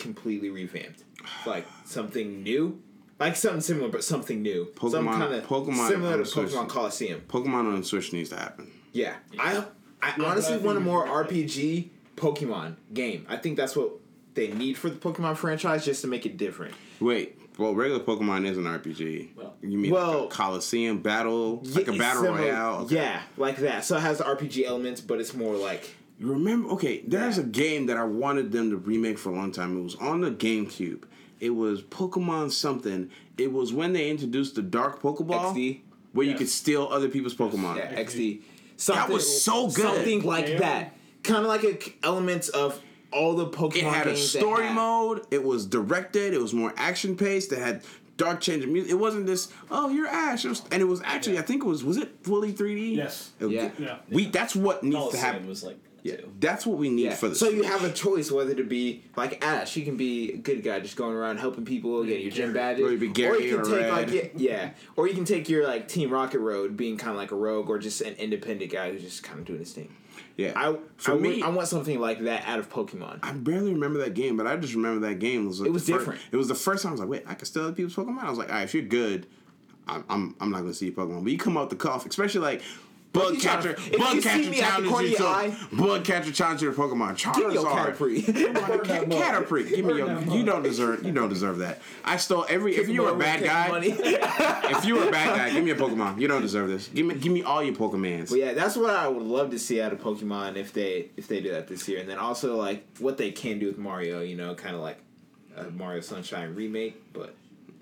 completely revamped, <sighs> like something new. Like something similar, but something new. Some Pokemon- kind of Pokemon similar on to the Switch. Pokemon Colosseum. Pokemon on Switch needs to happen. Yeah, I I but honestly I want a more. RPG Pokemon game. I think that's what they need for the Pokemon franchise, just to make it different. Wait, well, regular Pokemon is an RPG. Well- you mean Well- like a Coliseum battle, like a Yeah, battle similar- royale? Okay. Yeah, like that. So it has the RPG elements, but it's more like You remember? Okay, there's Yeah. a game that I wanted them to remake for a long time. It was on the GameCube. It was Pokemon something. It was when they introduced the Dark Pokeball, XD. where you could steal other people's Pokemon. Yeah, XD. XD. Something, was so good. Something like Yeah. that. Kind of like a k- elements of all the Pokemon It had a games that story have- mode. It was directed. It was more action paced. It had dark change of music. It wasn't this. Oh, you're Ash. It was, and it was actually. I think it was. Was it fully 3D? Yes. It Yeah. Yeah. We. That's what needs to happen. was like Yeah, too. that's what we need Yeah. for the. So you have a choice whether to be like Ash, you can be a good guy, just going around helping people, getting your gym badges, Or you be Gary you can or take Red. like yeah, yeah, or you can take your like Team Rocket road, being kind of like a rogue or just an independent guy who's just kind of doing his thing. Yeah. I for I, me, I want something like that out of Pokemon. I barely remember that game, but I just remember that game was. Like It was different. it was the first time I was like, wait, I can steal other people's Pokemon. I was like, all right, if you're good, I'm I'm, I'm not gonna see Pokemon. But you come out the cuff, especially like. Bug you try catcher, to- bug catcher me at the challenges your your bug catcher challenges your Pokemon. Charizard, Give me your Caterpie. Burn that mug. Caterpie, give me your. You don't deserve. You don't deserve that. I stole every. If you were a bad guy, <laughs> if you were a bad guy, give me a Pokemon. You don't deserve this. Give me, give me all your Pokemans. But yeah, that's what I would love to see out of Pokemon if they if they do that this year, and then also like what they can do with Mario. You know, kind of like a Mario Sunshine remake, but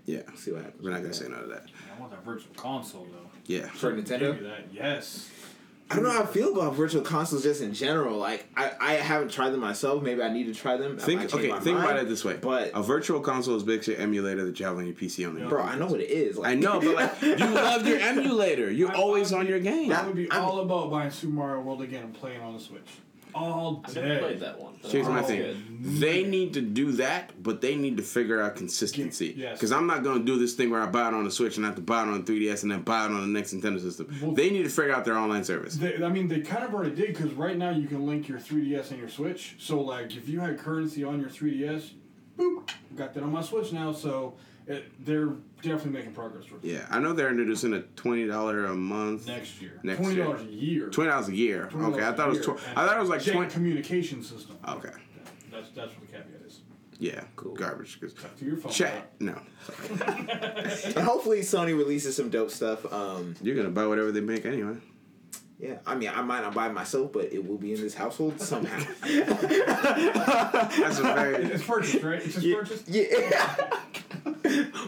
Yeah, see what happens. we're not gonna that. say no to that. I want that virtual console though. Yeah, for Nintendo. that. Yes. I don't know how I feel about virtual consoles just in general. Like I, I haven't tried them myself. Maybe I need to try them. I Think okay. Think mind. about it this way. But a virtual console is basically an emulator that you have on your PC on the bro, I know what it is. Like, I know, but like you <laughs> love your emulator. You're I'm- always I'm- on your game. That would be I'm- all about buying Super Mario World again and playing on the Switch. All I've day. never played that one. Here's my thing. They need to do that, but they need to figure out consistency. Yes. Because I'm not gonna do this thing where I buy it on the Switch and I have to buy it on 3DS and then buy it on the next Nintendo system. Well- they need to figure out their online service. They, I mean, they kind of already did because right now you can link your 3DS and your Switch. So, like, if you had currency on your 3DS, boop, got that on my Switch now, so it, they're definitely making progress towards it. Yeah, I know they're introducing a twenty dollar a month. Next year, Next twenty year. dollars a year. Twenty dollars a year. $20 Okay, I a thought it was. year. Tw- I thought it was like Jank twenty. communication system. Okay. That's that's what the caveat is. Yeah. Cool. Garbage. 'cause- Talk to your phone. Chat. No. <laughs> And hopefully Sony releases some dope stuff. Um, You're gonna buy whatever they make anyway. yeah, I mean, I might not buy it myself, but it will be in this household somehow. <laughs> That's a very. It's purchased, right? It's just yeah, purchased. yeah. <laughs> <laughs>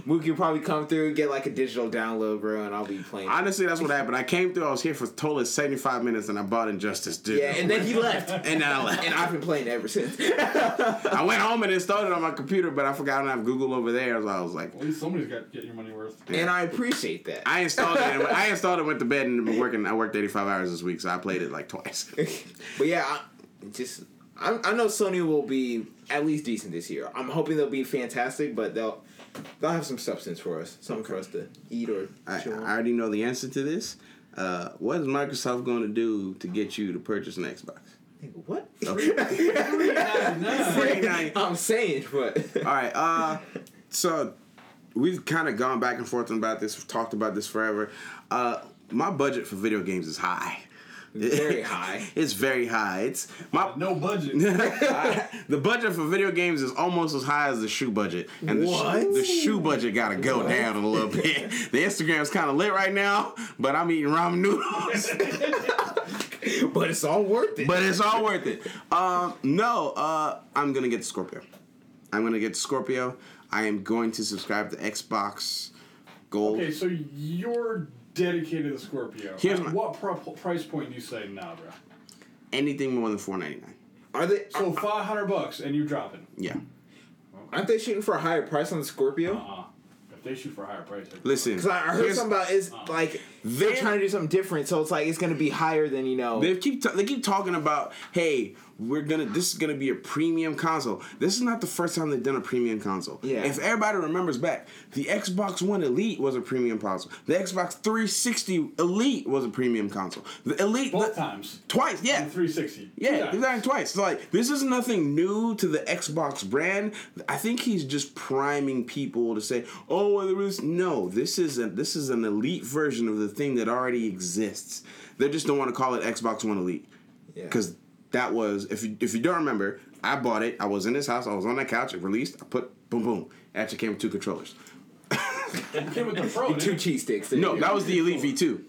Mookie will probably come through, get like a digital download, bro, and I'll be playing. Honestly, that's what happened. I came through. I was here for total seventy five minutes, and I bought Injustice. Dude. yeah, and then he left. <laughs> and then I left. and I've been playing ever since. <laughs> I went home and installed it on my computer, but I forgot I don't have Google over there. So I was like, At least somebody's got getting your money worth. and I appreciate that. I installed it. And I installed it, went to bed, and been working. I worked eighty five hours this week, so I played it like twice. but yeah, I, just I, I know Sony will be at least decent this year. I'm hoping they'll be fantastic, but they'll they'll have some substance for us, something for us to eat or I, chew on. I already know the answer to this. Uh, what is Microsoft going to do to get you to purchase an Xbox? what? $49. <laughs> <laughs> I'm saying, but All right. Uh, so we've kind of gone back and forth about this. We've talked about this forever. Uh, my budget for video games is high. Very <laughs> high. it's very high. It's my No budget. <laughs> <laughs> the budget for video games is almost as high as the shoe budget, and the, Shoe, the shoe budget got to go down a little bit. The Instagram's kind of lit right now, but I'm eating ramen noodles. but it's all worth it. but it's all worth it. Um, no, uh, I'm gonna get Scorpio. I'm gonna get Scorpio. I am going to subscribe to Xbox Gold. Okay, so you're dedicated to the Scorpio. Here's At my- what pro- price point do you say nah, bro? Anything more than four ninety nine. are they? So five hundred bucks and you dropping. Yeah. aren't they shooting for a higher price on the Scorpio? Uh-uh. If they shoot for a higher price, Listen, Because I I heard something about it's uh-huh. like they're They're- trying to do something different, so it's like it's gonna be higher than you know. They keep they keep talking about, hey, we're gonna this is gonna be a premium console. This is not the first time they've done a premium console. Yeah. If everybody remembers back, the Xbox One Elite was a premium console. The Xbox 360 Elite was a premium console. The Elite both the- times. twice, yeah. Three sixty. Yeah, he's done it twice. So like, this is nothing new to the Xbox brand. I think he's just priming people to say, "Oh, well, there was no. This is a, this is an elite version of the thing that already exists." They just don't want to call it Xbox One Elite Yeah. Because that was if you if you don't remember, I bought it. I was in this house. I was on that couch. It released. I put boom boom. It actually came with two controllers. It came with <laughs> the pro. two cheese sticks. No, you that was the Elite V2.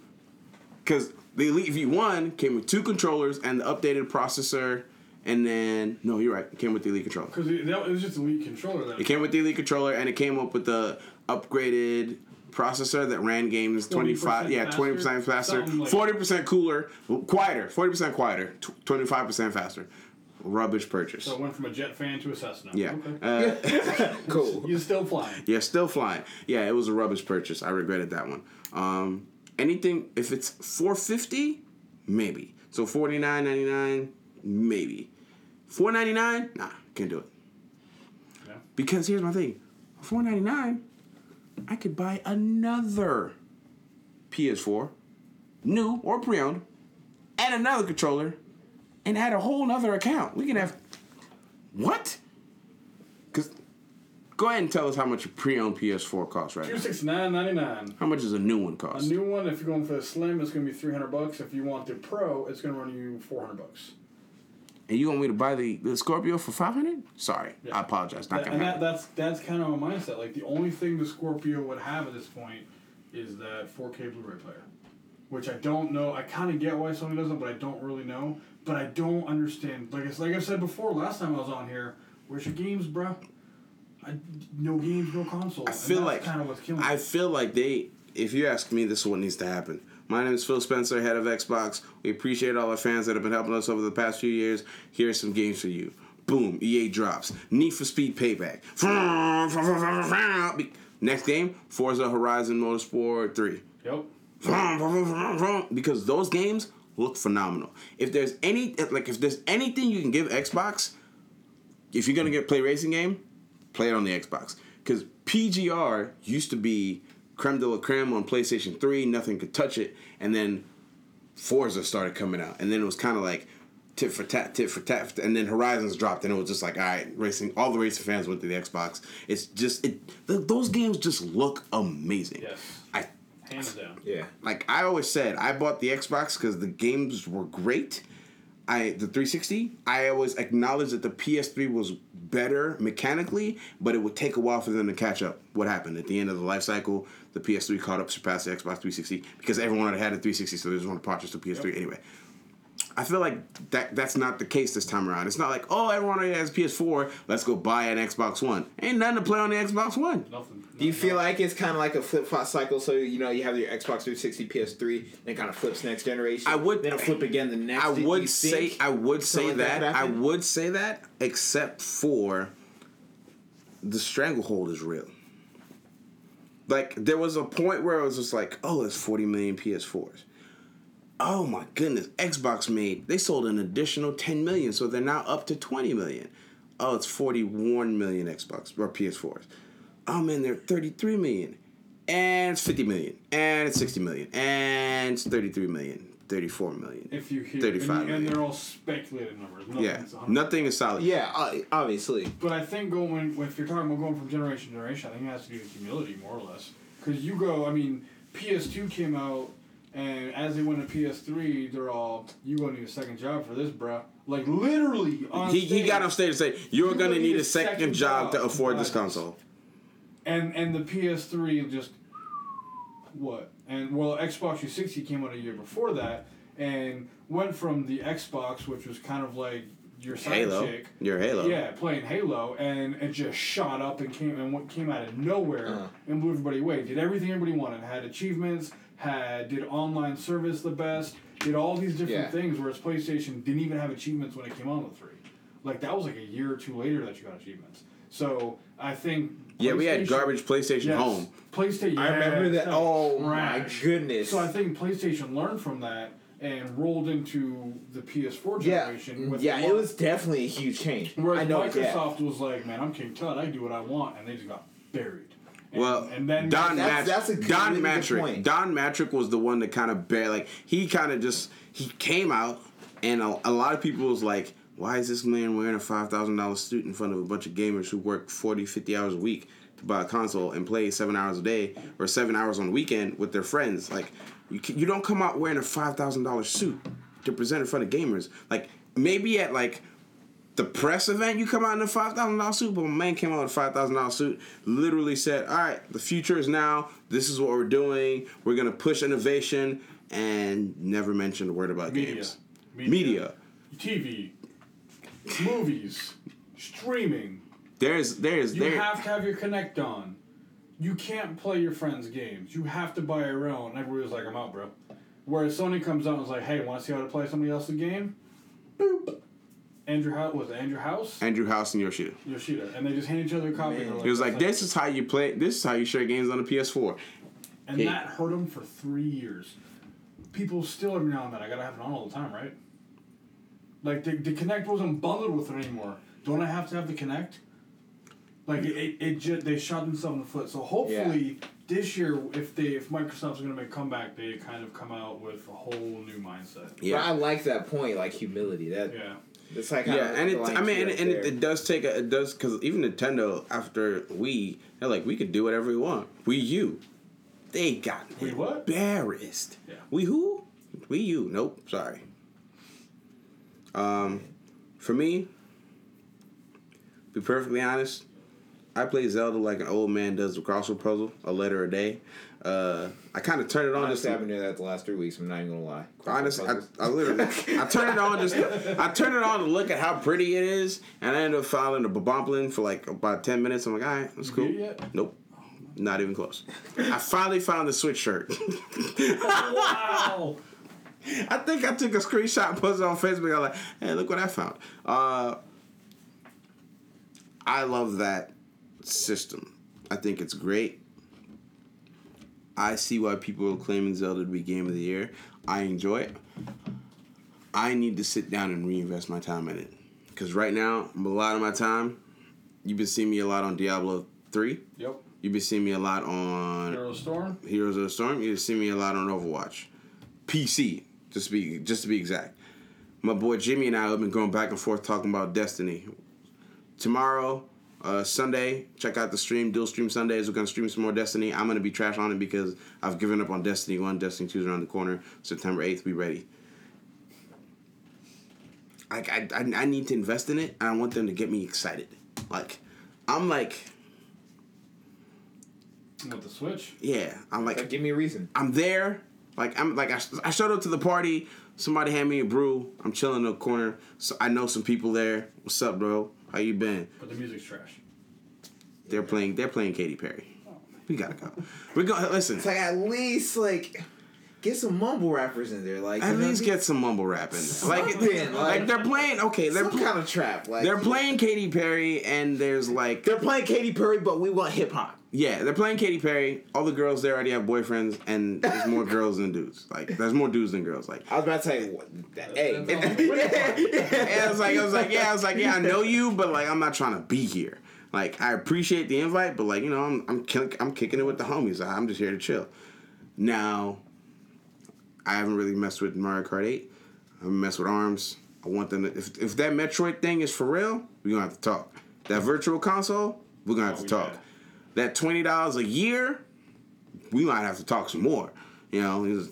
Because the Elite V1 came with two controllers and the updated processor, and then no, you're right, it came with the Elite controller. Because it, that- it was just a Elite controller. That It came with the Elite controller, and it came up with the upgraded processor that ran games 25 yeah 20% faster? faster Something like- 40% cooler quieter 40% quieter 25% faster rubbish purchase So it went from a jet fan to a Cessna. yeah Okay. uh, <laughs> cool. You're still flying. Yeah, still flying. Yeah, it was a rubbish purchase. I regretted that one. Um, anything if it's four fifty, maybe. So forty nine ninety nine, maybe. Four ninety nine, nah, can't do it. Yeah. Because here's my thing, four ninety nine, I could buy another PS4, new or pre owned, and another controller, and add a whole nother account. We can have what? Because go ahead and tell us how much a pre-owned PS4 costs right Two now. sixty nine ninety nine. How much does a new one cost? A new one, if you're going for the slim, it's gonna be three hundred bucks. If you want the pro, it's gonna run you four hundred bucks. And you want me to buy the, the Scorpio for five hundred? Sorry, Yeah. I apologize. Not That- gonna and that, that's that's kind of my mindset. Like the only thing the Scorpio would have at this point is that 4K Blu-ray player, which I don't know. I kind of get why Sony doesn't, but I don't really know. But I don't understand. Like it's like I said before last time I was on here. Where's your games, bro? I, no games, no console. I feel like kind of what's killing. I me. feel like they. If you ask me, this is what needs to happen. My name is Phil Spencer, head of Xbox. We appreciate all our fans that have been helping us over the past few years. Here's some games for you. Boom, EA drops. Need for Speed Payback. Next game, Forza Horizon Motorsport 3. Yep. because those games look phenomenal. If there's any like if there's anything you can give Xbox, if you're gonna get play racing game, play it on the Xbox. Because PGR used to be creme de la creme on PlayStation 3, nothing could touch it, and then Forza started coming out, and then it was kind of like tit for tat, tit for tat, and then Horizons dropped, and it was just like, all right, racing. All the racing fans went to the Xbox. It's just it. Th- those games just look amazing. Yes. I Hands down. Yeah. like I always said, I bought the Xbox because the games were great. I the 360. I always acknowledged that the PS3 was better mechanically, but it would take a while for them to catch up. What happened at the end of the life cycle? The PS3 caught up, surpassed the Xbox 360 because everyone had had a 360, so they just want to purchase the PS3 anyway. I feel like that that's not the case this time around. It's not like oh everyone already has PS4, let's go buy an Xbox One. Ain't nothing to play on the Xbox One. Nothing. Do you feel like it's kind of like a flip flop cycle? So you know you have your Xbox 360, PS3, then it kind of flips next generation. I would- then it flip again the next. I would say think I would say something like that, I would say that except for the stranglehold is real. Like there was a point where it was just like, oh, it's 40 million PS4s. Oh my goodness, Xbox made they sold an additional 10 million, so they're now up to 20 million. Oh, it's 41 million Xbox or PS4s. Oh man, they're 33 million. And it's 50 million. And it's 60 million. And it's 33 million. 34 million. If you hear, 35 and, you- and they're all speculated numbers. Yeah, Nothing's 100. nothing is solid. Yeah, uh, obviously. But I think going, if you're talking about going from generation to generation, I think it has to do with humility more or less. Because you go, I mean, PS2 came out, and as they went to PS3, they're all, you gonna need a second job for this, bruh. Like literally on He, he got on stage and say, "You're gonna need a second job to afford this console." And and the PS3 just what? And well, Xbox 360 came out a year before that, and went from the Xbox, which was kind of like your side Halo, chick. your Halo. Yeah, playing Halo, and it just shot up and came and what came out of nowhere Uh-huh. and blew everybody away. Did everything everybody wanted. Had achievements. Had did online service the best. Did all these different Yeah. things. Whereas PlayStation didn't even have achievements when it came on the three. Like that was like a year or two later that you got achievements. So I think. Yeah, we had garbage PlayStation Yes. home. PlayStation. I remember yeah, that. Oh my goodness. So I think PlayStation learned from that and rolled into the PS4 yeah, generation. with yeah, it was definitely a huge change. Whereas I know. Yeah. Microsoft was like, man, I'm King Tut. I do what I want, and they just got buried. And, Well, and then Don That's- Mattrick, that's a Don really Mattrick, point. Don Mattrick was the one that kind of bear like he kind of just he came out and a, a lot of people was like, why is this man wearing a five thousand dollars suit in front of a bunch of gamers who work 40, 50 hours a week to buy a console and play seven hours a day or seven hours on the weekend with their friends? Like, you can, you don't come out wearing a five thousand dollars suit to present in front of gamers. Like maybe at like the press event, you come out in a five thousand dollar suit, but my man came out in a five thousand dollar suit. Literally said, "All right, the future is now. This is what we're doing. We're gonna push innovation," and never mentioned a word about Media. games. Media. Media. TV, movies, streaming. There's, there's, there You there. have to have your Kinect on. You can't play your friends' games. You have to buy your own. And everybody's like, I'm out, bro. Whereas Sony comes out and is like, hey, want to see how to play somebody else's game? Boop. Andrew House was it Andrew House? Andrew House and Yoshida. Yoshida. And they just hand each other a copy. Man. and was like, "That's "This is how you play. This is how you share games on the PS4." And Hey. that hurt them for three years. People still every now and then, I gotta have it on all the time, right? Like the, the Kinect wasn't bundled with it anymore. Don't I have to have the Kinect? Like it, it, it just they shot themselves in the foot. So hopefully this year, if they if Microsoft's gonna make a comeback, they kind of come out with a whole new mindset. Yeah, But I like that point, like humility. That Yeah. it's like Yeah, and it. I mean, and, and it, it does take a. It does because even Nintendo after Wii, they're like, we could do whatever we want. Wii U, they got Wii what? embarrassed. Yeah. Wii who? Wii U. Nope. Sorry. Um, for me, be perfectly honest, I play Zelda like an old man does the crossword puzzle, a letter a day. Uh, I kind of turn it on just Honestly, to- I've been doing that the last three weeks. I'm not even gonna lie. Honestly, I, I literally, <laughs> I turn it on just, I turn it on to look at how pretty it is, and I end up following the Bokoblin for like about ten minutes. I'm like, all right, that's cool. yet? Nope, not even close. I finally found the Switch shirt. <laughs> Wow. I think I took a screenshot and posted it on Facebook. I'm like, hey, look what I found. Uh, I love that system. I think it's great. I see why people are claiming Zelda to be game of the year. I enjoy it. I need to sit down and reinvest my time in it. Because right now, a lot of my time, you've been seeing me a lot on Diablo 3. yep. You've been seeing me a lot on Hero Storm. Heroes of the Storm. You've seen me a lot on Overwatch, PC, just to be just to be exact. my boy Jimmy and I have been going back and forth talking about Destiny. Tomorrow, uh, Sunday, check out the stream. Dual Stream Sundays. We're gonna stream some more Destiny. I'm gonna be trash on it because I've given up on Destiny One. Destiny Two's around the corner. September eighth, be ready. Like I, I, I need to invest in it, and I want them to get me excited. Like, I'm like, With the Switch? yeah, I'm like, Like, give me a reason. I'm there. Like I'm like I, I showed up to the party. Somebody had me a brew. I'm chilling in the corner. So I know some people there. What's up, bro? How you been? But the music's trash. They're playing. They're playing Katy Perry. Oh. We gotta go. We go. Listen. It's like at least like get some mumble rappers in there. Like At least get some mumble rapping. Like, like, like- they're playing. Okay, they're some pl- kind of trap. Like they're playing Katy Perry, and there's like They're playing Katy Perry, but we want hip hop. Yeah, they're playing Katy Perry. All the girls there already have boyfriends, and there's more girls than dudes. Like there's more dudes than girls. Like I was about to say, what, hey, <laughs> Yeah, I was like, I was like, yeah, I was like, yeah, I know you, but like, I'm not trying to be here. Like, I appreciate the invite, but like, you know, I'm I'm kick, I'm kicking it with the homies. I'm just here to chill. Now, I haven't really messed with Mario Kart 8. I haven't messed with Arms. I want them to. If if that Metroid thing is for real, we're gonna have to talk. That virtual console, we're gonna have to Oh, talk. yeah. That twenty dollars a year, we might have to talk some more. You know,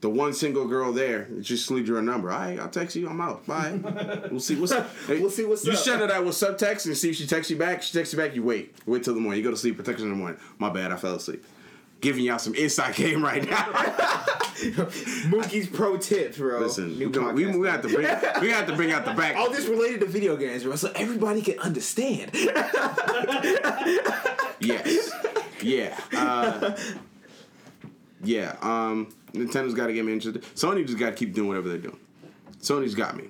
the one single girl there, just slid you a number. All right, I'll text you. I'm out. Bye. <laughs> we'll see what's up. Hey, We'll see what's you up. send her that with subtext and see if she texts you back. She texts you back. You wait. Wait till the morning. You go to sleep. Her in the morning. My bad. I fell asleep. Giving y'all some inside game right now. <laughs> Mookie's pro tips, bro. Listen, New we, gonna, we, we have to bring we have to bring out the back. <laughs> all this related to video games, bro, so everybody can understand. <laughs> Yes. Yeah. Uh, yeah. Um, Nintendo's got to get me interested. Sony just got to keep doing whatever they're doing. Sony's got me.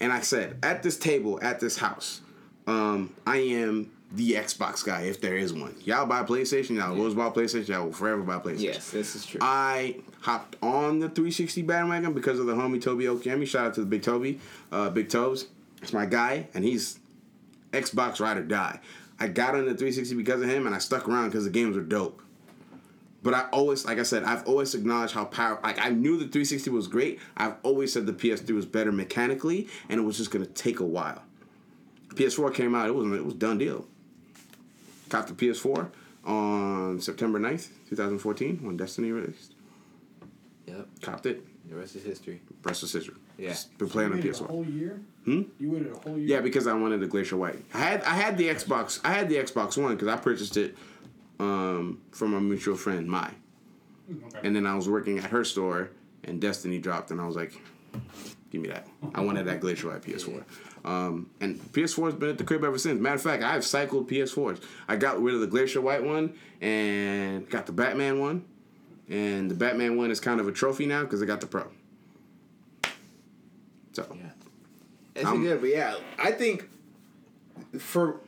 And I said, at this table, at this house, um, I am the Xbox guy, if there is one. Y'all buy PlayStation, y'all always buy PlayStation, y'all will forever buy PlayStation. yes, this is true. I hopped on the 360 bandwagon because of the homie Toby Okami. Shout out to the Big Toby, uh, Big Toes. It's my guy, and he's Xbox ride or die. I got on the 360 because of him, and I stuck around because the games were dope. But I always, like I said, I've always acknowledged how power. Like I knew the 360 was great. I've always said the PS3 was better mechanically, and it was just gonna take a while. PS4 came out. It was it was done deal. Got the PS4 on September 9th, 2014, when Destiny released. yep, Copped it. the rest is history. Rest of Sister. Yeah. Just been playing you on PS4. whole year? Hmm? You waited a whole year? Yeah, because I wanted the Glacier White. I had I had the Xbox. I had the Xbox One because I purchased it um, from a mutual friend, Mai. Okay. And then I was working at her store, and Destiny dropped, and I was like, "Give me that." I wanted that Glacier White PS4. Um, and PS4 has been at the crib ever since. Matter of fact, I've cycled PS4s. I got rid of the Glacier White one and got the Batman one. And the Batman one is kind of a trophy now because I got the Pro. So Yeah, it's Um, good, but yeah, I think for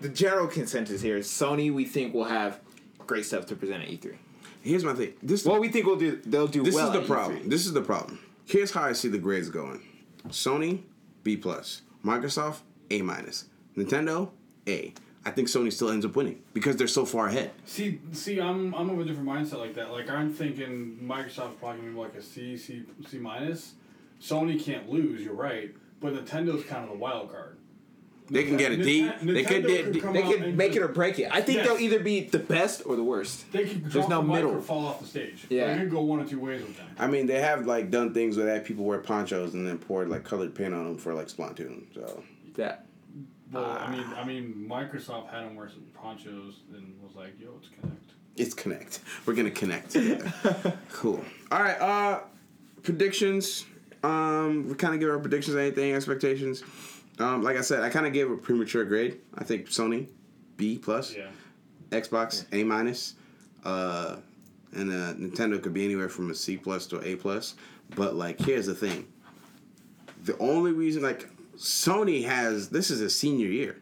the general consensus here, Sony, we think will have great stuff to present at E3. here's my thing. This Well, we think we'll do. They'll do This well. is the at problem. E3. This is the problem. Here's how I see the grades going: Sony B plus, Microsoft A minus, Nintendo A. I think Sony still ends up winning because they're so far ahead. See, see, I'm I'm of a different mindset like that. Like I'm thinking Microsoft probably gonna be like a C, C, C minus. Sony can't lose. You're right, but Nintendo's kind of the wild card. They can get a D. Ninte- They could Nintendo get. could D- come They could and make it or break it. I think Yes. they'll either be the best or the worst. They could There's no the middle. fall off the stage. Yeah. they could go one or two ways with them. I mean, they have like done things where they had people wear ponchos and then poured like colored paint on them for like Splatoon. So That Well, Ah. I mean, I mean, Microsoft had them wear some ponchos and was like, "Yo, it's Kinect." it's Kinect. We're gonna connect. <laughs> cool. All right. Uh, predictions. Um, we kind of give our predictions. Anything expectations? Um, like I said, I kind of gave a premature grade. I think Sony B plus. Yeah. Xbox A minus, uh, and uh, Nintendo could be anywhere from a C plus to A plus. But like, here's the thing: the only reason, like, Sony has this is his senior year.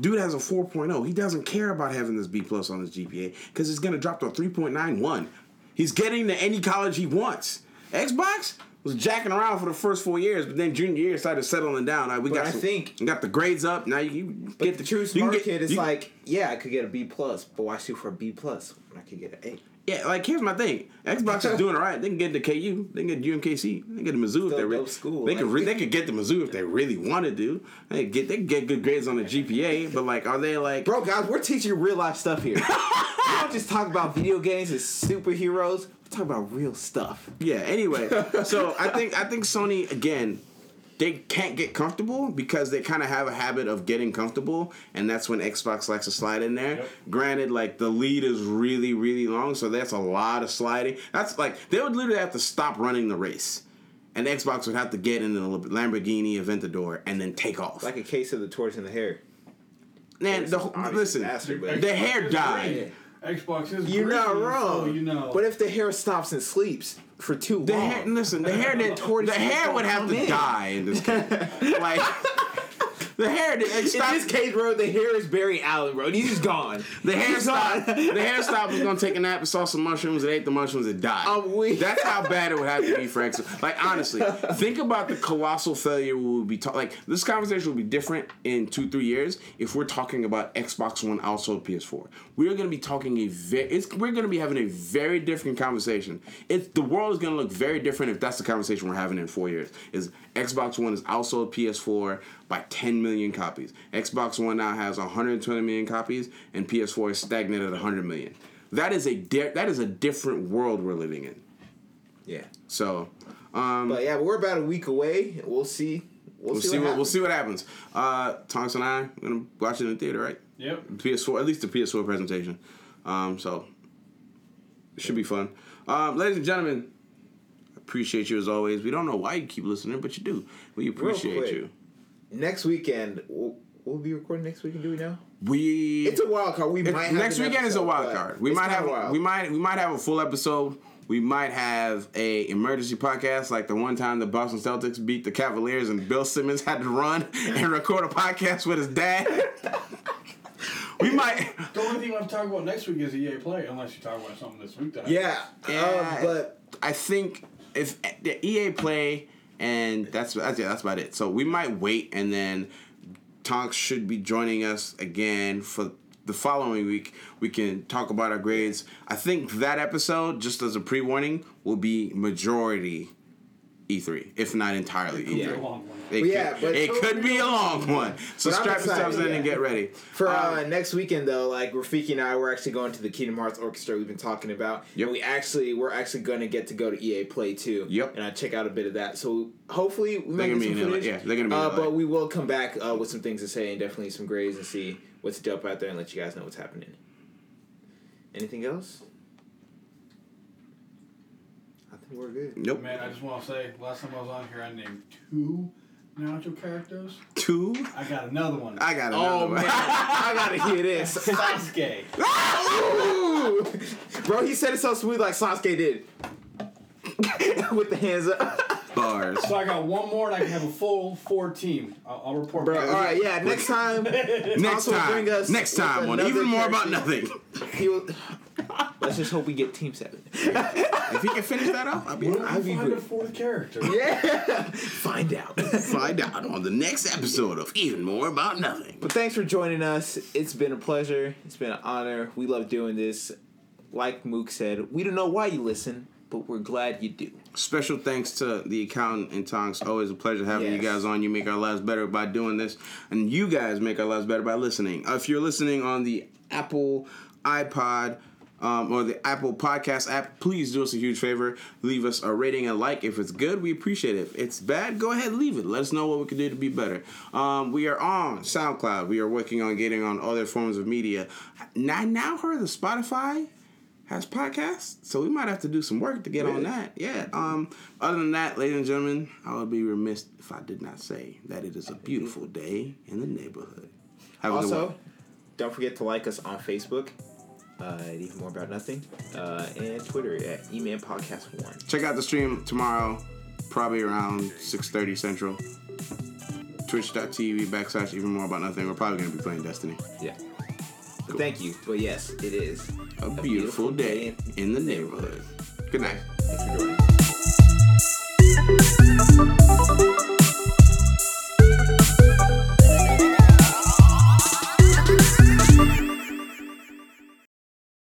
Dude has a 4.0. He doesn't care about having this B plus on his GPA because it's gonna drop to a 3.91. He's getting to any college he wants. Xbox was jacking around for the first four years, but then junior year started settling down. Like, we But got I some- think- we got the grades up. Now you, you get the true smart get- kid is you- like, yeah, I could get a B plus, but why shoot for a B plus when I could get an A? Yeah, like here's my thing. Xbox is <laughs> doing all right. They can get the KU, they can get to UMKC, they can get the Mizzou if they really. school, They could re- <laughs> they could get the Mizzou if they really wanted to. They get they get good grades on the GPA, but like, are they like? Bro, guys, we're teaching real life stuff here. <laughs> we don't just talk about video games and superheroes. We talk about real stuff. Yeah. Anyway, so I think I think Sony again, they can't get comfortable because they kind of have a habit of getting comfortable, and that's when Xbox likes to slide in there. Yep. Granted, like the lead is really really long, so that's a lot of sliding. That's like they would literally have to stop running the race. And Xbox would have to get in the Lamborghini Aventador and then take off. Like a case of the tortoise and the hare. Man, the, listen, faster, but- the hare died. Xbox is You're not wrong. So you know. But if the hare stops and sleeps for too The long, hare, listen, the hare didn't. <laughs> The hare would have to in. die in this case. like <laughs> the hare didn't in this case, bro, the hare is Barry Allen, bro. He's just gone. The hare He's stop. The hare stop was gonna take a nap and saw some mushrooms and ate the mushrooms and died. I'm weak. That's how bad it would have to be for Xbox. Like honestly, think about the colossal failure we would be talking. Like this conversation will be different in two three years if we're talking about Xbox One also PS4. We are gonna be talking a very. It's we're gonna be having a very different conversation. It's the world is gonna look very different if that's the conversation we're having in four years. Is Xbox One is outsold PS4 by 10 million copies. Xbox One now has 120 million copies, and PS4 is stagnant at 100 million. That is a di- that is a different world we're living in. Yeah. So, um, But yeah, we're about a week away. We'll see. We'll, we'll see, see what, what we'll happens. see what happens. Uh, Tonks and I are gonna watch it in the theater, right? Yep. PS4, at least the PS4 presentation. Um, so it should be fun. Um, ladies and gentlemen, appreciate you as always. We don't know why you keep listening, but you do. We appreciate quick. you. Next weekend, we'll, we'll be recording next weekend. Do we know? We It's a wild card. We might have next an weekend is a wild card. We might have wild. we might we might have a full episode. We might have a emergency podcast like the one time the Boston Celtics beat the Cavaliers and Bill Simmons had to run <laughs> and record a podcast with his dad. <laughs> we might <laughs> The only thing I'm talking about next week is EA Play, unless you talk about something this week. That I- Yeah, Yeah. um, but I think if the EA play and that's that's yeah, that's about it. So we might wait and then Tonks should be joining us again for the following week. We can talk about our grades. I think that episode, just as a pre warning, will be majority E3, if not entirely E3. It's a long one. It, Well, yeah, could, but- it could be a long one. So strap yourselves excited, in and get ready. for uh, Um, next weekend though, like Rafiki and I, we're actually going to the Kingdom Hearts Orchestra we've been talking about. Yep. And we actually we're actually going to get to go to EA Play too. Yep. And I check out a bit of that. So hopefully we They're might get some footage. Yeah, they're gonna be Uh, LA. but we will come back uh, with some things to say and definitely some grades and see what's dope out there and let you guys know what's happening. Anything else? I think we're good. nope. Man, I just want to say, last time I was on here, I named two Naruto characters. Two. I got another one. I got oh, another Oh one. man, I gotta hear this. <laughs> Sasuke. Ooh. <laughs> Bro, he said it so smooth like Sasuke did. <laughs> With the hands up. Bars. So I got one more, and I can have a full four team. I'll, I'll report Bro, back. alright, yeah, next time. Next time. bring us Next time on even more about nothing. He will, let's just hope we get Team 7. If he can finish that off, I'll be What if I'd we be find a fourth character? <laughs> Yeah! Find out. find out on the next episode of Even More About Nothing. But thanks for joining us. It's been a pleasure. It's been an honor. We love doing this. Like Mook said, we don't know why you listen, but we're glad you do. Special thanks to the accountant and Tonks. Always a pleasure having you guys on. You make our lives better by doing this, and you guys make our lives better by listening. Uh, if you're listening on the Apple iPod. Um, or the Apple Podcast app, please do us a huge favor. Leave us a rating and like. If it's good, we appreciate it. If it's bad, go ahead, leave it. Let us know what we can do to be better. Um, we are on SoundCloud. We are working on getting on other forms of media. I now heard that Spotify has podcasts, so we might have to do some work to get on that. Yeah. Um. Other than that, ladies and gentlemen, I would be remiss if I did not say that it is a beautiful day in the neighborhood. Have Also, don't forget to like us on Facebook uh, even more about nothing, uh, and Twitter at Eman Podcast One. Check out the stream tomorrow, probably around six thirty Central. Twitch.tv backslash even more about nothing. We're probably gonna be playing Destiny. Yeah. Cool. Thank you. But yes, it is a, a beautiful, beautiful, day, in the neighborhood. Good night.